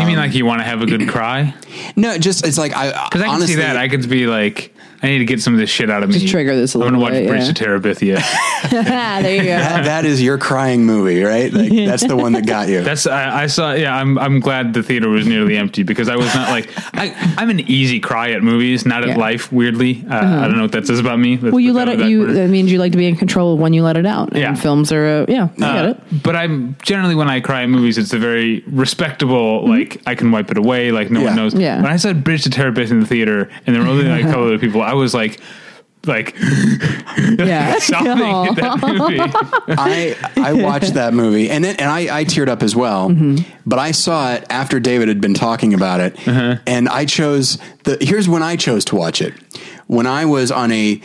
you mean like you want to have a good cry? no, just it's like I Because I can honestly, see that. I could be like, I need to get some of this shit out of me. Just trigger this a I'm gonna watch bit, Bridge yeah. to Terabithia. there you go. that, that is your crying movie, right? Like, that's the one that got you. That's I, I saw. Yeah, I'm I'm glad the theater was nearly empty because I was not like I I'm an easy cry at movies, not at Yeah. Uh-huh. life. Weirdly, uh, I don't know what that says about me. Let's Well, you put let that it. in You that that means you like to be in control when you let it out. Yeah. and films are. Uh, yeah, I get Uh, it. But I'm generally when I cry at movies, it's a very respectable. Like I can wipe it away. Like no Yeah. one knows. Mm-hmm. Yeah. When I said Bridge to Terabithia in the theater, and there were only like a couple of people, I was like, like Yeah, sobbing at that movie. I I watched that movie and it, and I, I teared up as well. Mm-hmm. But I saw it after David had been talking about it, Uh-huh. and I chose the. Here's when I chose to watch it. When I was on a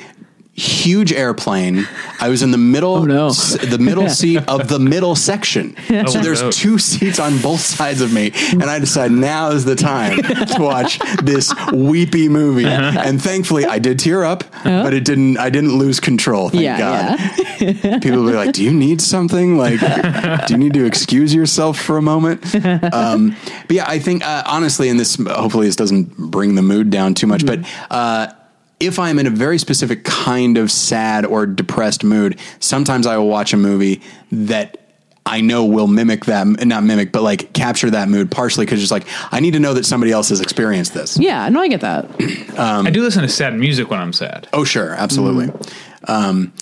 huge airplane, I was in the middle, Oh, no. s- the middle seat of the middle section. So Oh, there's no. two seats on both sides of me, and I decide now is the time to watch this weepy movie. Uh-huh. And thankfully, I did tear up, but it didn't. I didn't lose control. Thank Yeah, God yeah. people be like, "Do you need something? Like, do you need to excuse yourself for a moment?" Um, but yeah, I think uh, honestly, and this hopefully this doesn't bring the mood down too much, but. Uh, if I'm in a very specific kind of sad or depressed mood, sometimes I will watch a movie that I know will mimic that, not mimic, but like capture that mood partially because it's like, I need to know that somebody else has experienced this. Yeah, no, I get that. Um, um, I do listen to sad music when I'm sad. Oh, sure. Absolutely. Mm-hmm. Um,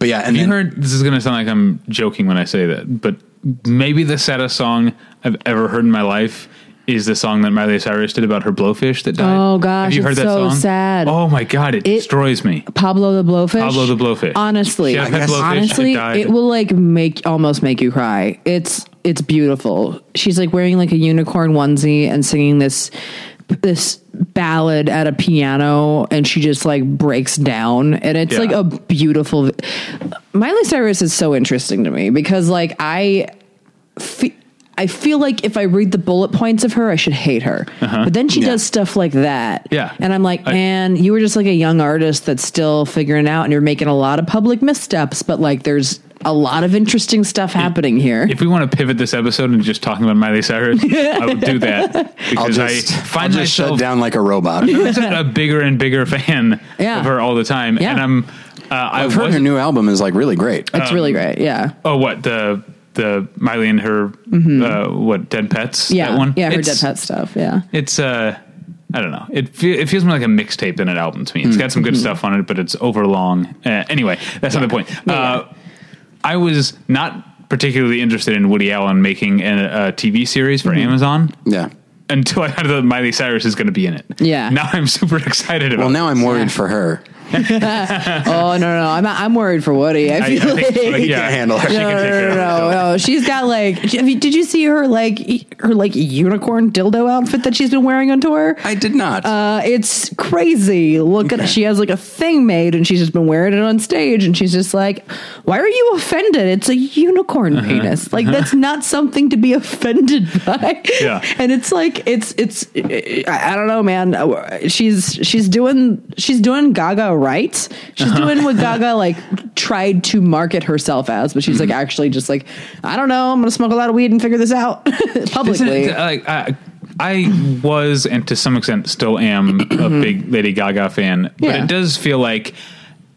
but yeah, and You then, heard this is going to sound like I'm joking when I say that, but maybe the saddest song I've ever heard in my life is the song that Miley Cyrus did about her blowfish that died. Oh, gosh, have you heard it's that so song? sad. Oh my god, it, destroys me. Pablo the Blowfish. Pablo the Blowfish. Honestly, She had a pet guess- blowfish, honestly, it it will like make almost make you cry. It's it's beautiful. She's like wearing like a unicorn onesie and singing this this ballad at a piano and she just like breaks down and it's Yeah. like a beautiful Miley Cyrus is so interesting to me because like I fe- I feel like if I read the bullet points of her, I should hate her. But then she Yeah. does stuff like that. Yeah. And I'm like, I- man, you were just like a young artist that's still figuring it out and you're making a lot of public missteps, but like there's a lot of interesting stuff happening here. If we want to pivot this episode and just talking about Miley Cyrus, I would do that I'll because just, I I'll find just shut myself down like a robot. I'm a bigger and bigger fan Yeah. of her all the time, Yeah. and I'm. Uh, I've heard her new album is like really great. it's really great. Yeah. Oh, what the the Miley and her uh, what dead pets? Mm-hmm. Yeah. that one. Yeah. Her It's- dead pet stuff. Yeah. It's uh, I don't know. It fe- it feels more like a mixtape than an album to me. It's got some Mm-hmm. good stuff on it, but it's overlong. Uh, anyway, that's not the point. Uh, I was not particularly interested in Woody Allen making a, a TV series for Mm-hmm. Amazon Yeah. until I heard that Miley Cyrus is going to be in it. Yeah. Now I'm super excited about. Well, now I'm worried Yeah. for her. Oh no, no, no. I'm I'm worried for Woody. I I, I feel think, like, like, He yeah, can't handle her. she no, can no, take no, of no, no. She's got like. I mean, did you see her like her like unicorn dildo outfit that she's been wearing on tour? I did not. Uh, it's crazy. Look at she has like a thing made and she's just been wearing it on stage and she's just like, "Why are you offended? It's a unicorn Uh-huh. penis. Like that's not something to be offended by." Yeah. And it's like it's it's I, I don't know, man. She's she's doing she's doing Gaga right. She's Uh-huh. doing what Gaga like tried to market herself as, but she's Mm-hmm. like actually just like, I don't know, I'm going to smoke a lot of weed and figure this out publicly. It, like I, I was and to some extent still am a big Lady Gaga fan, but Mm-hmm. Yeah. it does feel like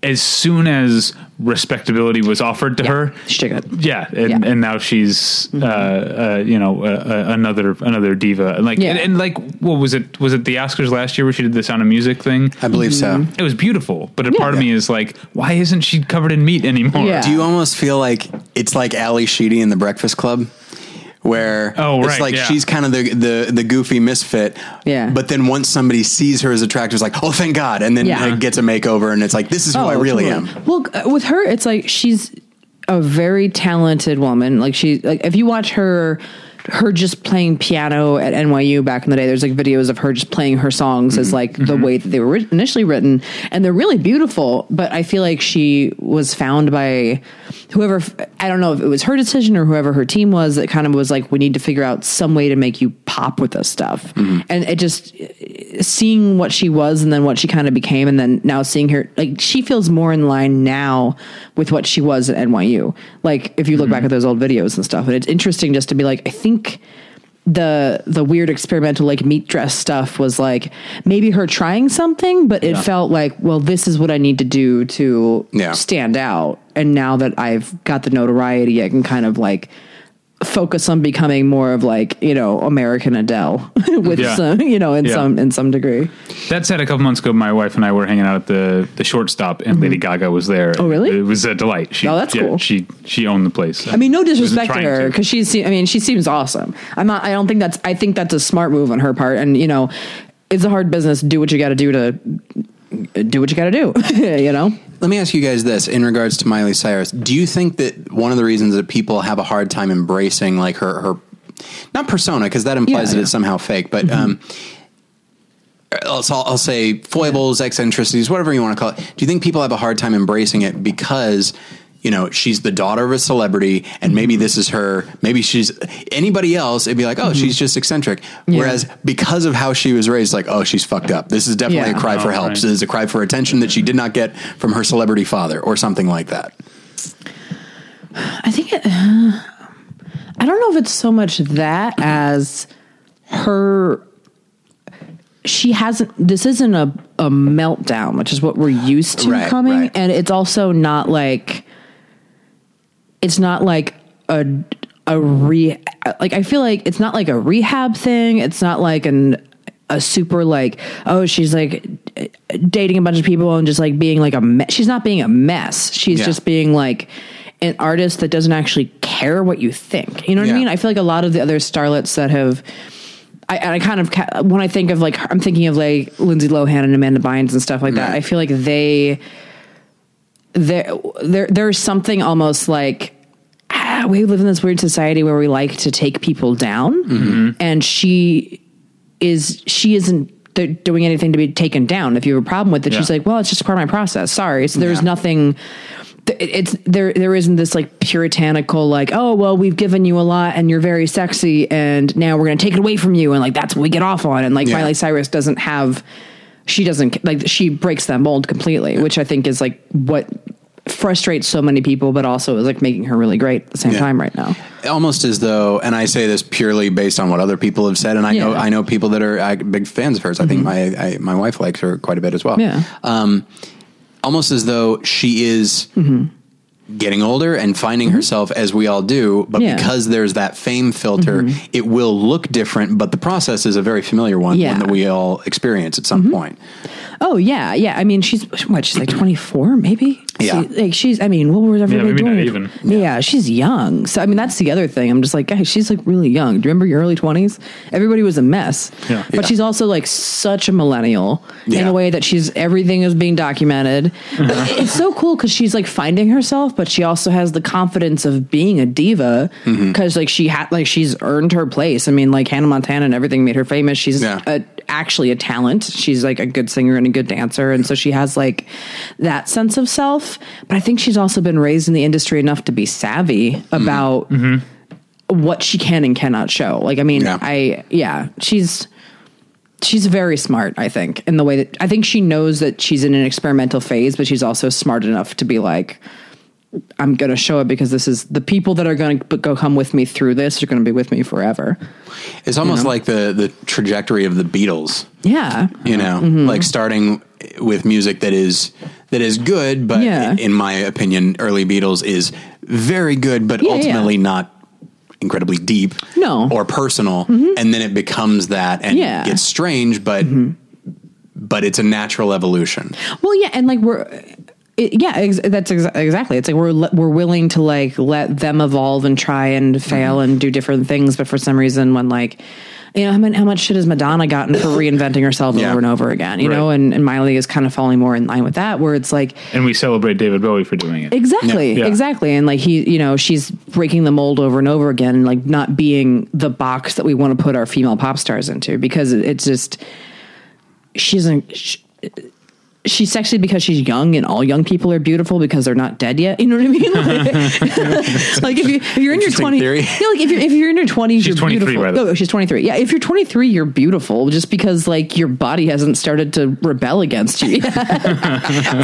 as soon as respectability was offered to her. She took it. Yeah, and, Yeah. and now she's uh, uh, you know uh, uh, another another diva. And like Yeah. and, and like what was it? Was it the Oscars last year where she did the Sound of Music thing? I believe so. It was beautiful, but a part of me is like, why isn't she covered in meat anymore? Yeah. Do you almost feel like it's like Ally Sheedy in The Breakfast Club? Where Oh, it's like yeah. she's kind of the, the the goofy misfit, Yeah. But then once somebody sees her as attractive, it's like, oh, thank God, and then Yeah. uh, gets a makeover, and it's like, this is who I really totally. am. Well, uh, with her, it's like she's a very talented woman. Like she, like if you watch her, her just playing piano at NYU back in the day. There's like videos of her just playing her songs as like the mm-hmm. way that they were initially written, and they're really beautiful. But I feel like she was found by whoever. I don't know if it was her decision or whoever her team was that kind of was like, we need to figure out some way to make you pop with this stuff, mm-hmm. and it just seeing what she was and then what she kind of became and then now seeing her like she feels more in line now with what she was at NYU. Like if you look mm-hmm. back at those old videos and stuff and it's interesting just to be like I think the the weird experimental like meat dress stuff was like maybe her trying something but it felt like well this is what I need to do to Yeah. stand out and now that I've got the notoriety I can kind of like focus on becoming more of like you know American Adele with Yeah. some you know in Yeah. some in some degree. That said, a couple months ago, my wife and I were hanging out at the the shortstop, and mm-hmm. Lady Gaga was there. Oh, really? It was a delight. She, Oh, that's yeah, cool. She she owned the place. I mean, no disrespect to her because she's. I mean, she seems awesome. I'm not. I don't think that's. I think that's a smart move on her part. And you know, it's a hard business. Do what you got to do to do what you got to do. you know. Let me ask you guys this in regards to Miley Cyrus. Do you think that one of the reasons that people have a hard time embracing like her her not persona because that implies Yeah, that yeah. it's somehow fake, but um I'll, I'll say foibles, eccentricities, whatever you want to call it. Do you think people have a hard time embracing it because you know she's the daughter of a celebrity, and maybe this is her? Maybe she's anybody else. It'd be like, oh, she's mm-hmm. just eccentric. Yeah. Whereas because of how she was raised, like, oh, she's fucked up. This is definitely Yeah. a cry for Oh, help. right. This is a cry for attention that she did not get from her celebrity father, or something like that. I think. It, I don't know if it's so much that as her. She hasn't. This isn't a a meltdown, which is what we're used to Right, coming, right. and it's also not like. It's not like a a re like I feel like it's not like a rehab thing. It's not like an a super like oh she's like dating a bunch of people and just like being like a me- she's not being a mess. She's Yeah. just being like an artist that doesn't actually care what you think. You know what Yeah. I mean? I feel like a lot of the other starlets that have. I, I kind of when I think of like I'm thinking of like Lindsay Lohan and Amanda Bynes and stuff like that. I feel like they there there there's something almost like we live in this weird society where we like to take people down, mm-hmm. and she is she isn't doing anything to be taken down. If you have a problem with it, she's like, well, it's just part of my process. Sorry. So there's Yeah. nothing. It's there. There isn't this like puritanical like, oh well, we've given you a lot and you're very sexy, and now we're going to take it away from you, and like that's what we get off on. And like Yeah. Miley Cyrus doesn't have, she doesn't like she breaks that mold completely, which I think is like what frustrates so many people, but also is like making her really great at the same Yeah. time right now. almost as though, and I say this purely based on what other people have said, and I know Yeah. Mm-hmm. I know people that are big fans of hers. I think my I, my wife likes her quite a bit as well. Yeah. um, almost as though she is. Getting older and finding herself as we all do, but Mm-hmm. Yeah. Mm-hmm. because there's that fame filter, it will look different. But the process is a very familiar one, one that we all experience at some point. Oh yeah, yeah. I mean, she's what? She's like twenty four, maybe. Yeah. She- like she's. I mean, what was everybody maybe not doing? even. Yeah. she's young. So I mean, that's the other thing. I'm just like, guys, she's like really young. Do you remember your early twenties? Everybody was a mess. Yeah. But Yeah. she's also like such a millennial in a way that she's everything is being documented. But it's so cool because she's like finding herself, but she also has the confidence of being a diva Mm-hmm. because like she had like she's earned her place. I mean, like Hannah Montana and everything made her famous. She's Yeah. a actually a talent. She's like a good singer and a good dancer. And so she has like that sense of self. But I think she's also been raised in the industry enough to be savvy about what she can and cannot show. Like, I mean, Yeah. I, yeah, she's, she's very smart, I think, in the way that I think she knows that she's in an experimental phase, but she's also smart enough to be like, I'm going to show it because this is the people that are going to go come with me through this are going to be with me forever. It's almost like the the trajectory of the Beatles. Yeah. you know Mm-hmm. like starting with music that is that is good, but Yeah. in my opinion, early Beatles is very good, but Yeah, ultimately not incredibly deep, No. Mm-hmm. or personal, and then it becomes that and Yeah. Mm-hmm. gets strange, but but it's a natural evolution. Well, yeah, and like we're. It, yeah, ex- that's exa- exactly. It's like we're le- we're willing to like let them evolve and try and fail mm-hmm. and do different things, but for some reason, when like you know how, many, how much shit has Madonna gotten for reinventing herself Yeah. over and over again, you know, and, and Miley is kind of falling more in line with that, where it's like And we celebrate David Bowie for doing it. Exactly, Yeah. Yeah. exactly. And like he, you know, she's breaking the mold over and over again, and like not being the box that we want to put our female pop stars into because it's just she isn't. She, She's sexy because she's young, and all young people are beautiful because they're not dead yet. You know what I mean? Like, like if you if you're in your Interesting twenties, theory. yeah, like if you're if you're in your twenties, She's you're beautiful. by the way. Oh, she's 23. Yeah, if you're 23, you're beautiful just because like your body hasn't started to rebel against you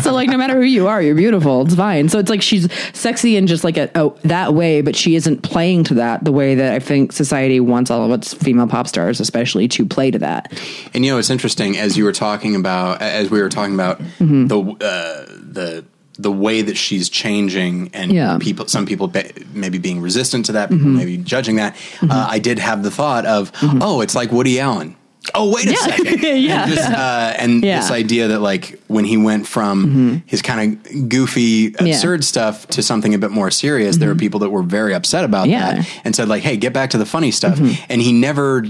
so like no matter who you are, you're beautiful. It's fine. So it's like she's sexy and just like a, oh that way, but she isn't playing to that the way that I think society wants all of its female pop stars, especially, to play to that. And you know, it's interesting as you were talking about, as we were talking about Mm-hmm. the uh, the the way that she's changing, and Yeah. Mm-hmm. people, some people be, maybe being resistant to that, people maybe judging that. Uh, I did have the thought of, oh, it's like Woody Allen. Oh, wait a second. yeah. And, just, uh, and Yeah. Mm-hmm. this idea that like when he went from his kind of goofy absurd stuff to something a bit more serious there were people that were very upset about Mm-hmm. Yeah. Mm-hmm. that and said like hey get back to the funny stuff and he never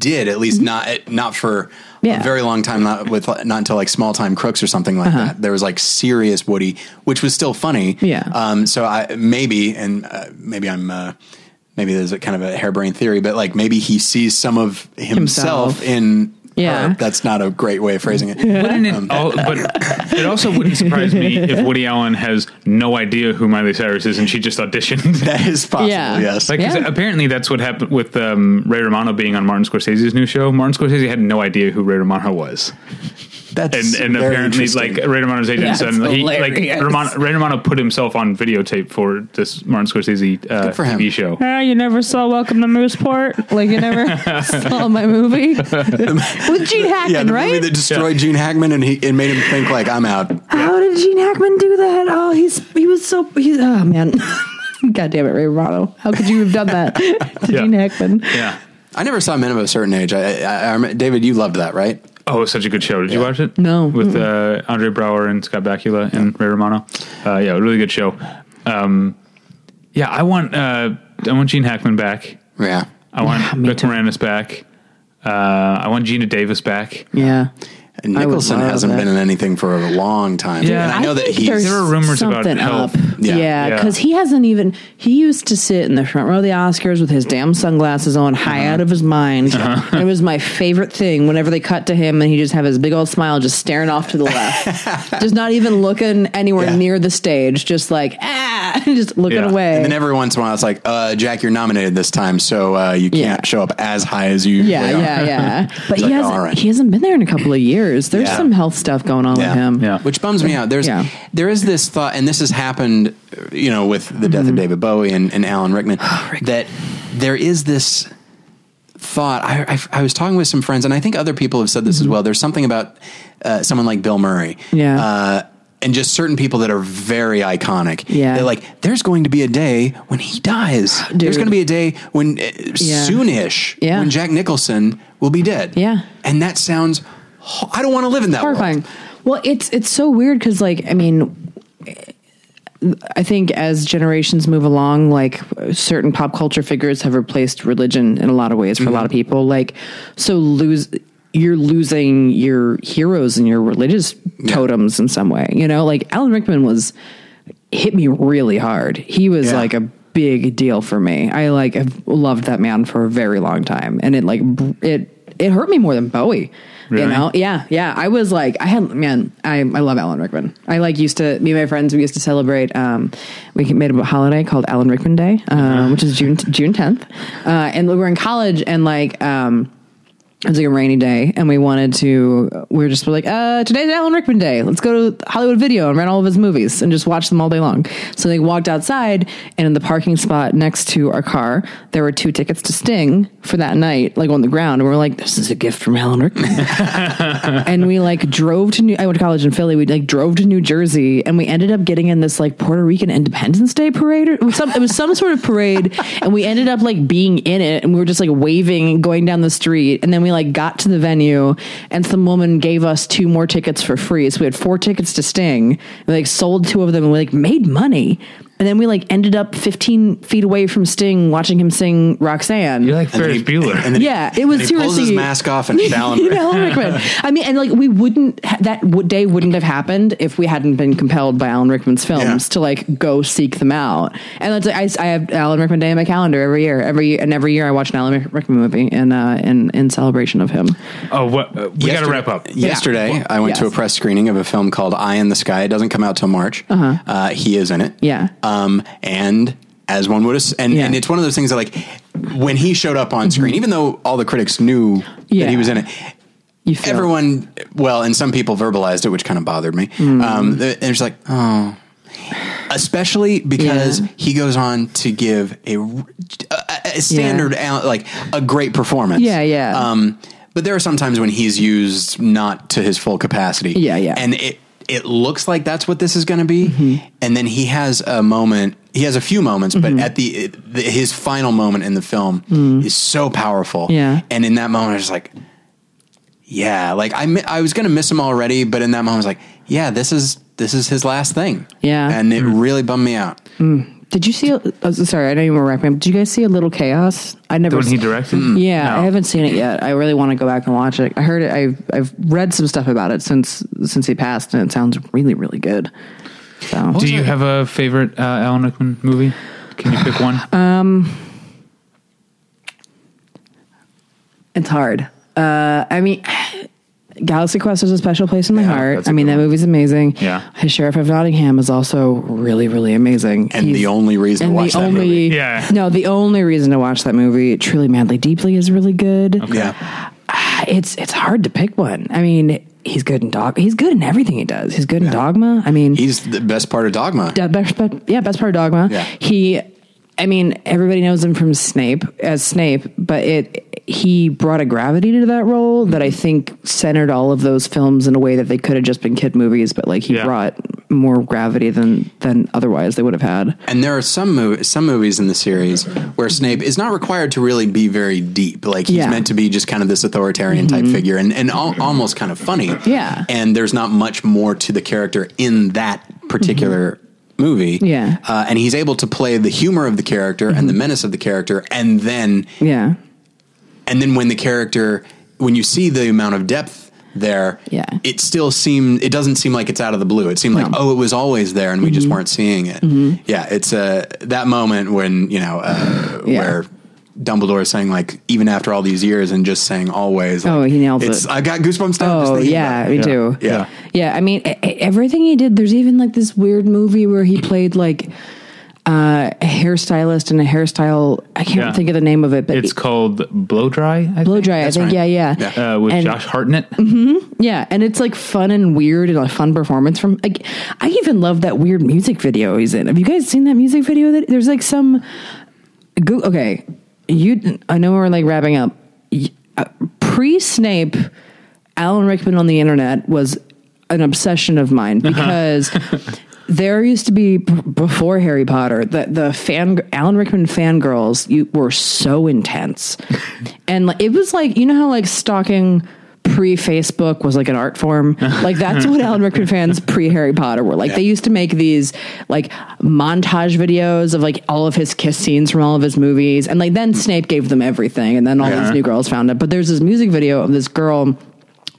did at least not not for Yeah. Uh-huh. a very long time not with not until like small time crooks or something like that there was like serious woody which was still funny Yeah. um so i maybe and uh, maybe i'm uh maybe there's a kind of a harebrained theory but like maybe he sees some of himself, Himself. in Yeah. her. that's not a great way of phrasing it Wouldn't it, al- but it also wouldn't surprise me if Woody Allen has no idea who Miley Cyrus is and she just auditioned. that is possible Yeah. yes Like 'cause Yeah. apparently that's what happened with um, Ray Romano being on Martin Scorsese's new show. Martin Scorsese had no idea who Ray Romano was, that's and and very apparently interesting. like Ray Romano's agent That's said he like hilarious. Romano, Ray Romano put himself on videotape for this Martin Scorsese uh, Good for him. TV show. Ah, you never saw Welcome to Mooseport? Like you never saw my movie with Gene Hackman, yeah, the right? movie that destroyed Gene Hackman and he it made him think like I'm out. How did Gene Hackman do that? Oh, he's he was so he's oh man. God damn it, Ray Romano. How could you have done that to Yeah. Gene Hackman? Yeah. I never saw Men of a Certain Age. I, I, I David, you loved that, right? Oh, it was such a good show. Did you watch it? No. With uh, Andre Braugher and Scott Bakula and Ray Romano. Uh, yeah, really good show. Um, yeah, I want uh, I want Gene Hackman back. Yeah. I want me Rick. Moranis back. Uh, I want Geena Davis back. Yeah. And Nicholson hasn't that. been in anything for a long time. Yeah. and I know that think he's there's There were rumors about something health. up. Yeah. Yeah, Yeah. because he hasn't even. He used to sit in the front row of the Oscars with his damn sunglasses on, high Uh-huh. out of his mind. And it was my favorite thing. Whenever they cut to him, and he just have his big old smile, just staring off to the left, just not even looking anywhere Yeah. near the stage, just like ah, just looking Yeah. away. And then every once in a while, it's like, uh, Jack, you're nominated this time, so uh, you can't Yeah. show up as high as you. yeah, are. yeah, yeah. But he like, hasn't. all right. He hasn't been there in a couple of years. There's Yeah. some health stuff going on Yeah. with him. Yeah. Which bums me out. There's Yeah. there is this thought, and this has happened, you know, with the death of David Bowie and, and Alan Rickman, that there is this thought. I, I, I was talking with some friends, and I think other people have said this as well. There's something about uh, someone like Bill Murray, Yeah. uh, and just certain people that are very iconic. Yeah. they're like, there's going to be a day when he dies. There's going to be a day when uh, Yeah. soonish Yeah. when Jack Nicholson will be dead. Yeah. and that sounds. I don't want to live in that world. horrifying. Well, it's it's so weird because like I mean, I think as generations move along, like certain pop culture figures have replaced religion in a lot of ways for a mm-hmm. lot of people. Like so lose you're losing your heroes and your religious totems in some way. You know, like Alan Rickman was hit me really hard. He was Yeah. like a big deal for me. I like have loved that man for a very long time, and it like it it hurt me more than Bowie. You know, yeah, yeah. I was like, I had man, I I love Alan Rickman. I like used to me and my friends. We used to celebrate. Um, we made a holiday called Alan Rickman Day, um, which is June June tenth, uh, and we were in college, and like. Um, it was like a rainy day, and we wanted to. We were just like, uh, today's Alan Rickman Day. Let's go to Hollywood Video and rent all of his movies and just watch them all day long. So they walked outside, and in the parking spot next to our car, there were two tickets to Sting for that night, like on the ground. And we are like, this is a gift from Alan Rickman. and we like drove to New. I went to college in Philly. We like drove to New Jersey, and we ended up getting in this like Puerto Rican Independence Day parade. Was some, it was some sort of parade, and we ended up like being in it, and we were just like waving and going down the street, and then we like got to the venue, and some woman gave us two more tickets for free. So we had four tickets to Sting. We like sold two of them, and we like made money. And then we like ended up 15 feet away from Sting, watching him sing Roxanne. You're like And then Ferris he- Bueller. and then Yeah, it was and he pulls his mask off and Alan Rickman. Alan Rickman. I mean, and like we wouldn't that day wouldn't have happened if we hadn't been compelled by Alan Rickman's films Yeah. to like go seek them out. And that's I, I have Alan Rickman Day in my calendar every year. Every and every year I watch an Alan Rickman movie in uh, in in celebration of him. oh, what? Uh, we got to wrap up. Yesterday, I went to a press screening of a film called Eye in the Sky. It doesn't come out till March. Uh-huh. he is in it. Yeah. Um, and as one would, and, Yeah. and it's one of those things that like when he showed up on screen, even though all the critics knew Yeah. that he was in it, everyone, well, and some people verbalized it, which kind of bothered me. Mm. Um, and it's like, oh, especially because Yeah. he goes on to give a, a, a standard, Al- like a great performance. Yeah, yeah. Um, but there are some times when he's used not to his full capacity. Yeah, yeah. And it it looks like that's what this is going to be. Mm-hmm. And then he has a moment. He has a few moments, but at the, the his final moment in the film is so powerful. Mm. Yeah. And in that moment, I was like, yeah, like I I was going to miss him already, but in that moment, I was like, yeah, this is this is his last thing. Yeah. And it really bummed me out. Did you see? Oh, sorry, I you were recommending. Did you guys see a little chaos? I never. The one he directed? Yeah, No. I haven't seen it yet. I really want to go back and watch it. I heard it. I've I've read some stuff about it since since he passed, and it sounds really really good. So Do you have a favorite uh, Alan Rickman movie? Can you pick one? Uh, it's hard. Uh, I mean. Galaxy Quest has a special place in my Yeah, heart. that's a I mean, good that one. movie's amazing. Yeah. His Sheriff of Nottingham is also really, really amazing. And He's- the only reason to and watch the that only, movie. Yeah. No, the only reason to watch that movie, Truly Madly Deeply, is really good. Yeah. Ah, it's it's hard to pick one. I mean, he's good in dog. He's good in everything he does. He's good in Dogma. I mean, He's the best part of Dogma. yeah, best, best, yeah, best part of Dogma. Yeah. He, I mean, everybody knows him from Snape as Snape, but it he brought a gravity to that role that I think centered all of those films in a way that they could have just been kid movies, but like he Yeah. brought more gravity than than otherwise they would have had. And there are some mov- some movies in the series where Snape is not required to really be very deep. Like he's Yeah. Mm-hmm. meant to be just kind of this authoritarian type figure and, and al- almost kind of funny. Yeah. And there's not much more to the character in that particular movie. Mm-hmm. Yeah. Mm-hmm. Uh, and he's able to play the humor of the character and the menace of the character. And then, Yeah. and then when the character, when you see the amount of depth there, Yeah. it still seemed, it doesn't seem like it's out of the blue. It seemed like, No. Mm-hmm. oh, it was always there and we just weren't seeing it. Yeah. It's uh, that moment when, you know, uh, Yeah. where Dumbledore saying like, even after all these years and just saying always. Oh, he nailed it's, it. I got goosebumps now. just Oh yeah, about me it. too. Yeah. yeah. I mean, everything he did. There's even like this weird movie where he played like uh, a hairstylist and a hairstyle. I can't Yeah. think of the name of it, but It's called Blow Dry. I blow think? dry. I think. right. Yeah, yeah, Yeah. Uh, with And- Josh Hartnett. Hmm. yeah. And it's like fun and weird and a fun performance from. Like, I even love that weird music video he's in. Have you guys seen that music video? That there's like some. Go, okay, you. I know we're like wrapping up. Uh, Pre Snape, Alan Rickman on the internet was an obsession of mine uh-huh. because there used to be b- before Harry Potter that the fan Alan Rickman fangirls you were so intense, and like, it was like you know how like stalking pre Facebook was like an art form. Like that's what Alan Rickman fans pre Harry Potter were like. They used to make these like montage videos of like all of his kiss scenes from all of his movies, and like then Snape gave them everything, and then all Yeah. these new girls found it. But there's this music video of this girl.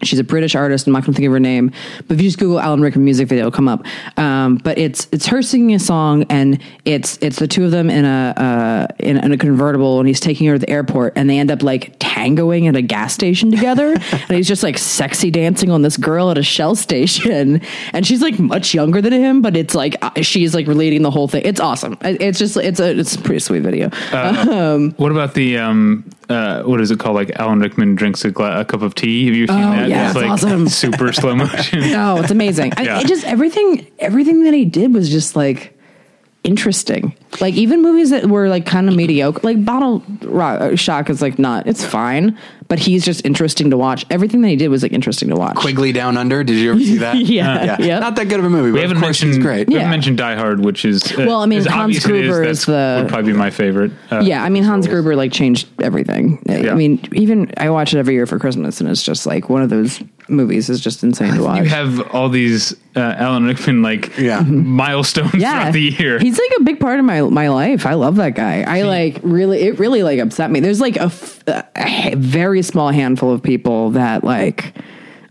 She's a British artist. I'm not going to think of her name, but if you just Google Alan Rickman music video, it'll come up. Um, but it's it's her singing a song, and it's it's the two of them in a uh, in, in a convertible, and he's taking her to the airport, and they end up like tangoing at a gas station together, and he's just like sexy dancing on this girl at a Shell station, and she's like much younger than him, but it's like uh, she's like relating the whole thing. It's awesome. It's just it's a it's a pretty sweet video. What about the um uh what is it called? Like Alan Rickman drinks a, gla- a cup of tea. Have you seen that? Oh, yeah, it's it's like awesome. super slow motion. Oh, it's amazing. Yeah. I, it just everything everything that he did was just like interesting. Like even movies that were like kind of mediocre, like Bottle Rock, Shock is like not. It's fine, but he's just interesting to watch. Everything that he did was like interesting to watch. Quigley Down Under. Did you ever see that? Yeah, yeah. Not that good of a movie. We but haven't of course mentioned he's great. We haven't mentioned Die Hard, which is uh, Well, I mean, as Hans obvious it Gruber that's- is the- would probably be my favorite. Uh, Yeah, I mean Hans Gruber like changed everything. Yeah. I mean, even I watch it every year for Christmas, and it's just like one of those movies is just insane to watch. You have all these uh, Alan Rickman like Yeah. milestones throughout the year. He's like a big part of my my life. I love that guy. I like really it really like upset me. There's like a, f- a very small handful of people that like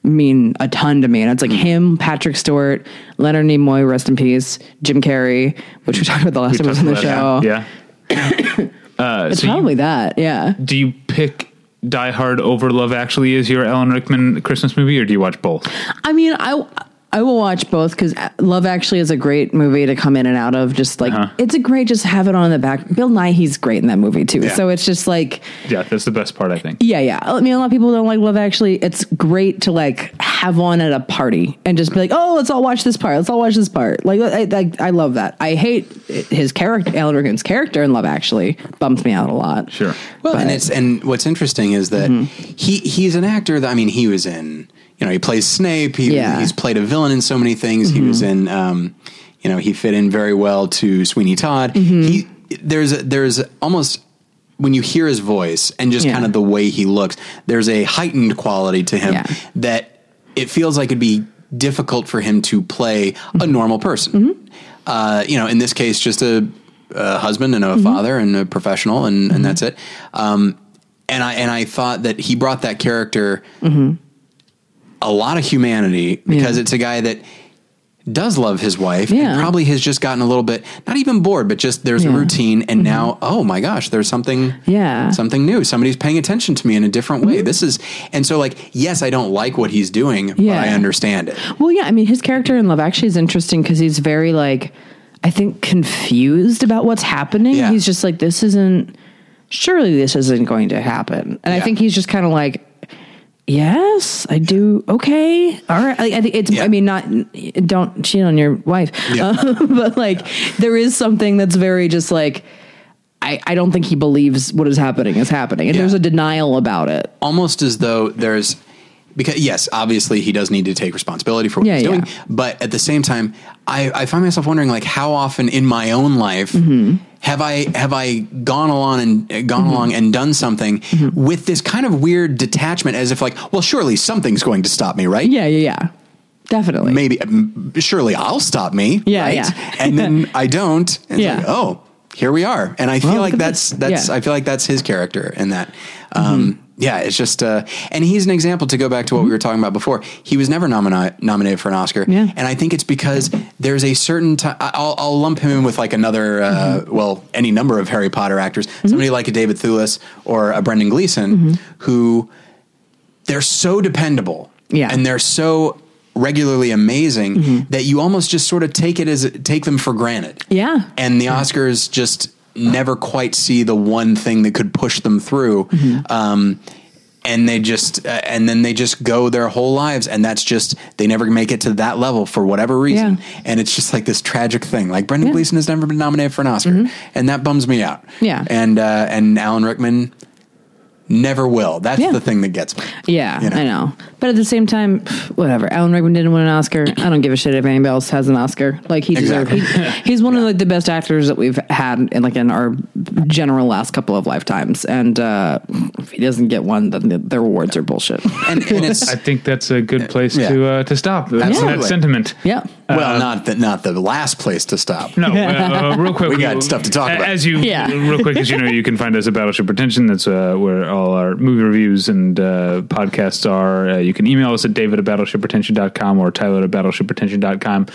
mean a ton to me, and it's like him, Patrick Stewart, Leonard Nimoy, rest in peace, Jim Carrey, which we talked about the last time I was on the show. Yeah. uh, It's so you- probably that. Yeah. do you pick Die Hard over Love Actually as your Alan Rickman Christmas movie, or do you watch both? I mean, I I will watch both because Love Actually is a great movie to come in and out of. Just like Uh-huh. it's a great, just have it on in the back. Bill Nighy, he's great in that movie too. Yeah. So it's just like. Yeah, that's the best part, I think. Yeah, yeah. I mean, a lot of people don't like Love Actually. It's great to like have on at a party and just be like, "Oh, let's all watch this part. Let's all watch this part." Like, I, I, I love that. I hate his character, Alan Rickman's character in Love Actually. bumps me out a lot. Sure. Well, and it's and what's interesting is that Mm-hmm. he he's an actor that I mean he was in you know he plays Snape. He, Yeah. Mm-hmm. he's played a villain in so many things. He was in um, you know he fit in very well to Sweeney Todd. Mm-hmm. He there's there's almost when you hear his voice and just Yeah. kind of the way he looks, there's a heightened quality to him Yeah. that it feels like it'd be difficult for him to play a normal person. Mm-hmm. Uh, you know, in this case, just a, a husband and a Mm-hmm. father and a professional, and, and that's it. Um, and I and I thought that he brought that character a lot of humanity because Mm-hmm. Yeah. it's a guy that does love his wife Yeah. and probably has just gotten a little bit not even bored but just there's a Yeah. Mm-hmm. routine and now oh my gosh there's something Yeah. something new somebody's paying attention to me in a different way this is and so like yes i don't like what he's doing Yeah. but i understand it Well, yeah. I mean, his character in Love Actually is interesting because he's very like, I think, confused about what's happening. Yeah. He's just like, this isn't. Surely this isn't going to happen, and I think he's just kind of like. Yes, I do. Okay, all right. I, think it's. Yeah. I mean, not don't cheat on your wife, Yeah. but like there is something that's very just like. I, I don't think he believes what is happening is happening, and Yeah. there's a denial about it. almost as though there's because yes, obviously he does need to take responsibility for what Yeah, he's doing, yeah. but at the same time, I, I find myself wondering like how often in my own life Mm-hmm. have I have I gone along and uh, gone along and done something Mm-hmm. with this kind of weird detachment, as if like, well, surely something's going to stop me, right? Yeah, yeah, yeah, definitely. Maybe, surely I'll stop me. Yeah, right? yeah. and then I don't. And Yeah. like, oh, here we are. And I feel Well, like that's this. that's Yeah. Mm-hmm. I feel like that's his character in that. Um, Yeah, it's just, uh, and he's an example to go back to what we were talking about before. He was never nomina- nominated for an Oscar, Mm-hmm. Yeah. and I think it's because there's a certain time. I'll, I'll lump him in with like another, uh, Mm-hmm. well, any number of Harry Potter actors, somebody like a David Thewlis or a Brendan Gleeson, Mm-hmm. who they're so dependable, Yeah. and they're so regularly amazing Mm-hmm. that you almost just sort of take it as take them for granted. Yeah. and the Oscars just never quite see the one thing that could push them through. Mm-hmm. Um, and they just, uh, and then they just go their whole lives, and that's just they never make it to that level for whatever reason. Yeah. And it's just like this tragic thing. Like Brendan Yeah. Mm-hmm. Gleeson has never been nominated for an Oscar, and that bums me out. Yeah. and uh, and Alan Rickman never will. That's Yeah. the thing that gets me. Yeah, You know? I know. But at the same time, whatever. Alan Rickman didn't win an Oscar. I don't give a shit if anybody else has an Oscar. Like he deserves. Exactly. He, he's one of like the best actors that we've had in like in our general last couple of lifetimes. And uh, if he doesn't get one, then the, their awards are bullshit. And, and it's I think that's a good place Yeah. to uh, to stop. Absolutely. that sentiment. Yeah. Well, not the not the last place to stop. No, uh, uh, real quick. We got stuff to talk a- about. As you, Yeah. real quick, as you know, you can find us at Battleship Pretension. That's uh, where all our movie reviews and uh, podcasts are. Uh, you can email us at david at battleshippretension.com or tyler at battleshippretension.com.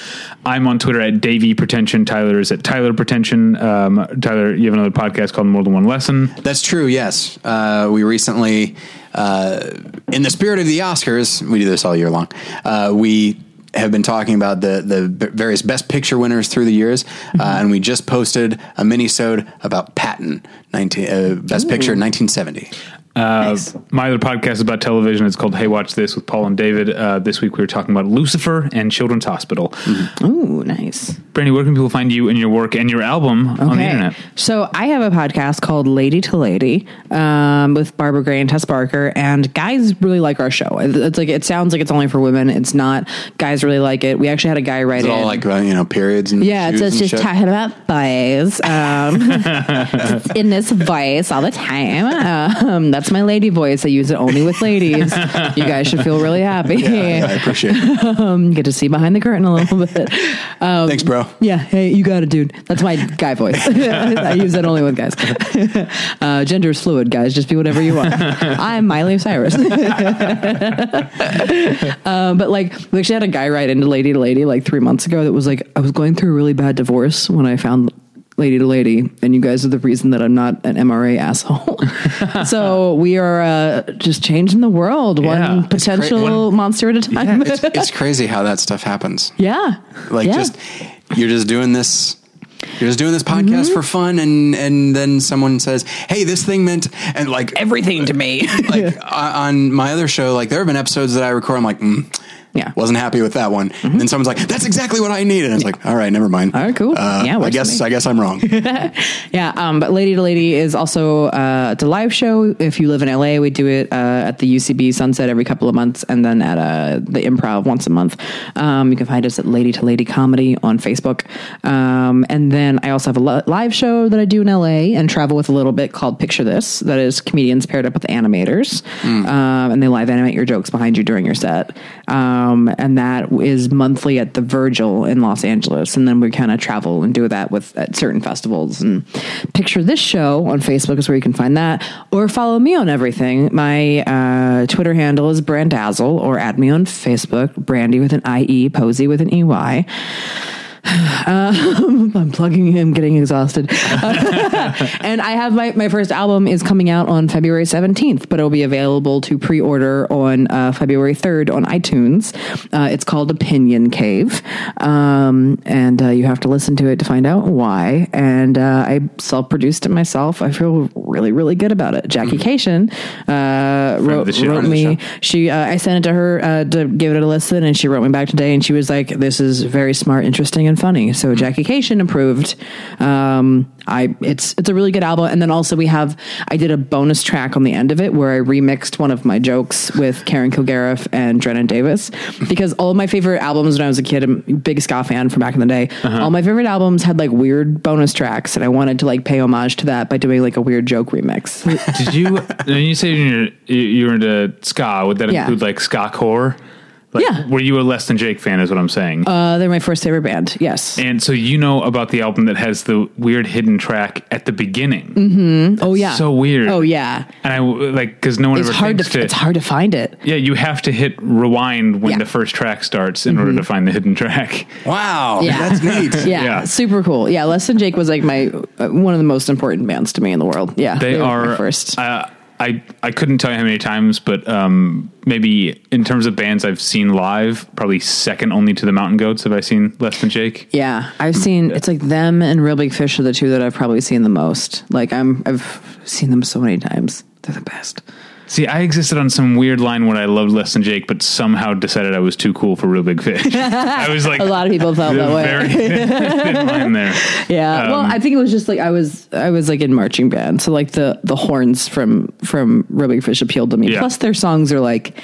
I'm on Twitter at Davey Pretension. Tyler is at Tyler Pretension. Um, Tyler, you have another podcast called More Than One Lesson. That's true. Yes, uh, we recently, uh, in the spirit of the Oscars, we do this all year long. Uh, we have been talking about the the various Best Picture winners through the years, Mm-hmm. uh, and we just posted a mini-sode about Patton, 19, uh, Best Picture, in 1970. Uh, My other podcast is about television. It's called Hey Watch This with Paul and David. Uh, this week we were talking about Lucifer and Children's Hospital. Ooh, nice. Brandie, where can people find you and your work and your album on the internet? So I have a podcast called Lady to Lady um, with Barbara Gray and Tess Barker, and guys really like our show. It's like it sounds like it's only for women. It's not. Guys really like it. We actually had a guy write Is it in. all like uh, you know periods and yeah, it's, shoes it's and just shit? talking about boys um, in this voice all the time. Um, that's my lady voice. I use it only with ladies. You guys should feel really happy. Yeah, I appreciate it. um, get to see behind the curtain a little bit. Um, Thanks, bro. Yeah, hey, you got it, dude. That's my guy voice. I use that only with guys. uh, gender is fluid, guys. Just be whatever you want. I'm Miley Cyrus. uh, but like, we actually had a guy write into Lady to Lady like three months ago that was like, I was going through a really bad divorce when I found Lady to Lady, and you guys are the reason that I'm not an MRA asshole. so we are uh, just changing the world Yeah. one It's potential monster at a time. it's, it's crazy how that stuff happens. yeah. Like Yeah. just you're just doing this you're just doing this podcast for fun and and then someone says, "Hey, this thing meant" and like everything to me. like uh, on my other show, like there have been episodes that I record I'm like, mm, Yeah. wasn't happy with that one. And then someone's like, "That's exactly what I needed." And it's like, "All right, never mind." All right, cool. Uh, Yeah, I guess. I guess I'm wrong. Yeah, um, but Lady to Lady is also uh, it's a live show. If you live in LA, we do it uh, at the UCB Sunset every couple of months, and then at uh, the Improv once a month. Um, you can find us at Lady to Lady Comedy on Facebook, um, and then I also have a li- live show that I do in LA and travel with a little bit called Picture This. That is comedians paired up with animators, um, and they live animate your jokes behind you during your set. Um, and that is monthly at the Virgil in Los Angeles, and then we kind of travel and do that with at certain festivals. And picture this show on Facebook is where you can find that, or follow me on everything. My uh, Twitter handle is Brandazzle, or add me on Facebook, Brandie with an I E, Posey with an E Y. Um, I'm plugging. I'm getting exhausted. and I have my, my first album is coming out on February 17th, but it'll be available to pre-order on uh, February 3rd on iTunes. Uh, it's called Opinion Cave, um, and uh, you have to listen to it to find out why. And uh, I self-produced it myself. I feel really, really good about it. Jackie Kashian uh, wrote, wrote Friend of the me. She uh, I sent it to her uh, to give it a listen, and she wrote me back today, and she was like, "This is very smart, interesting, and funny." So Jackie Kashian approved. Um, I it's it's a really good album, and then also we have I did a bonus track on the end of it where I remixed one of my jokes with Karen Kilgariff and Drennon Davis because all of my favorite albums when I was a kid, I'm a big ska fan from back in the day. All my favorite albums had like weird bonus tracks, and I wanted to like pay homage to that by doing like a weird joke remix. Did you when you say you're you're into ska? Would that Yeah. include like ska core? Like, Yeah. Were you a Less Than Jake fan? Is what I'm saying. uh, they're my first favorite band. Yes. and so you know about the album that has the weird hidden track at the beginning. oh yeah. so weird. Oh yeah. And I like because no one It's ever hard to, thinks to. it's hard to find it. Yeah, you have to hit rewind when Yeah. Mm-hmm. the first track starts in order to find the hidden track. wow, Yeah. that's neat. Yeah, Yeah. super cool. Yeah, Less Than Jake was like my uh, one of the most important bands to me in the world. Yeah, They, were my are first. Uh, I I couldn't tell you how many times, but um, maybe in terms of bands I've seen live, probably second only to the Mountain Goats. Have I seen Less Than Jake? yeah, I've seen it's like them and Real Big Fish are the two that I've probably seen the most. Like I'm, I've seen them so many times. They're the best. See, I existed on some weird line where I loved Less Than Jake, but somehow decided I was too cool for Real Big Fish. I was like A lot of people felt that way. thin line there. Yeah. well, Um, I think it was just like I was I was like in marching band, so like the the horns from from Real Big Fish appealed to me. Yeah. Plus, their songs are like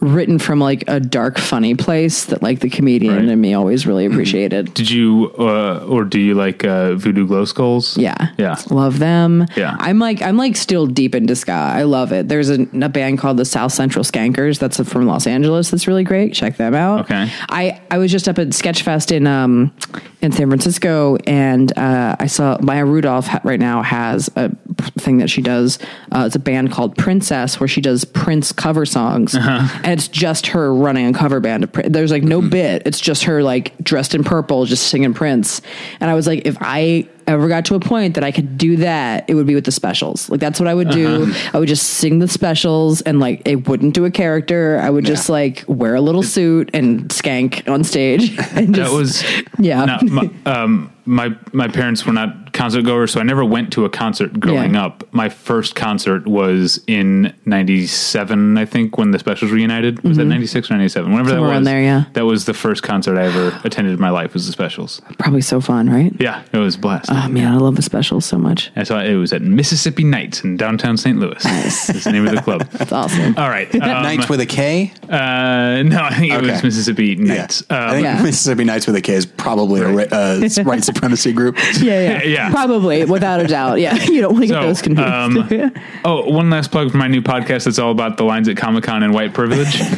written from like a dark, funny place that like the comedian Right. in me always really appreciated. Did you uh, or do you like uh, Voodoo Glow Skulls? Yeah. Yeah. Love them. Yeah. I'm like I'm like still deep into ska. I love it. There's a, a band called the South Central Skankers that's from Los Angeles that's really great. Check them out. Okay. I I was just up at Sketchfest in um in San Francisco and uh, I saw Maya Rudolph ha- right now has a thing that she does. Uh, it's a band called Princess where she does Prince cover songs Uh-huh. And it's just her running a cover band. Of Prin- There's like no Mm-hmm. bit. It's just her like dressed in purple, just singing Prince. And I was like, if I ever got to a point that I could do that, it would be with the specials. Like that's what I would do. Uh-huh. I would just sing the specials and like it wouldn't do a character. I would just like wear a little suit and skank on stage. And just, That was yeah. Now, my, um, my my parents were not concert goers, so I never went to a concert growing Yeah. up. My first concert was in '97, I think, when the Specials reunited. Was that '96 or '97? Whenever Mm-hmm. Somewhere that was. there, yeah. That was the first concert I ever attended in my life. Was the Specials? Probably so fun, right? Yeah, it was blast. Oh man, I love the specials so much. I saw it was at Mississippi Nights in downtown St. Louis. Nice. That's the name of the club. It's awesome. All right. Um, Nights with a K. uh, no, I think it was Mississippi Nights. I Um, think Yeah. Mississippi Nights with a K is probably a ri- uh, white supremacy group. yeah, yeah, Yeah. Probably, without a doubt. Yeah, you don't want to get those confused. um, oh, one last plug for my new podcast that's all about the lines at Comic Con and white privilege. it's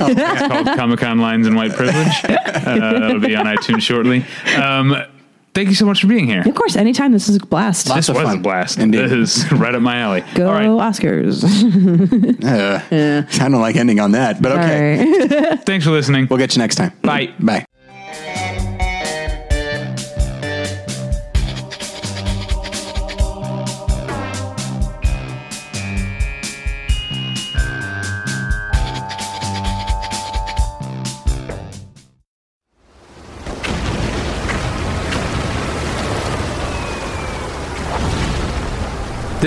called Comic Con Lines and White Privilege. Uh, it'll be on iTunes shortly. Um, thank you so much for being here. of course, anytime this is a blast. Lots This of was fun. a blast. Indeed. This is right up my alley. Go All right. Oscars. Uh, I don't like ending on that, but okay. All right. Thanks for listening. We'll get you next time. Bye. Bye.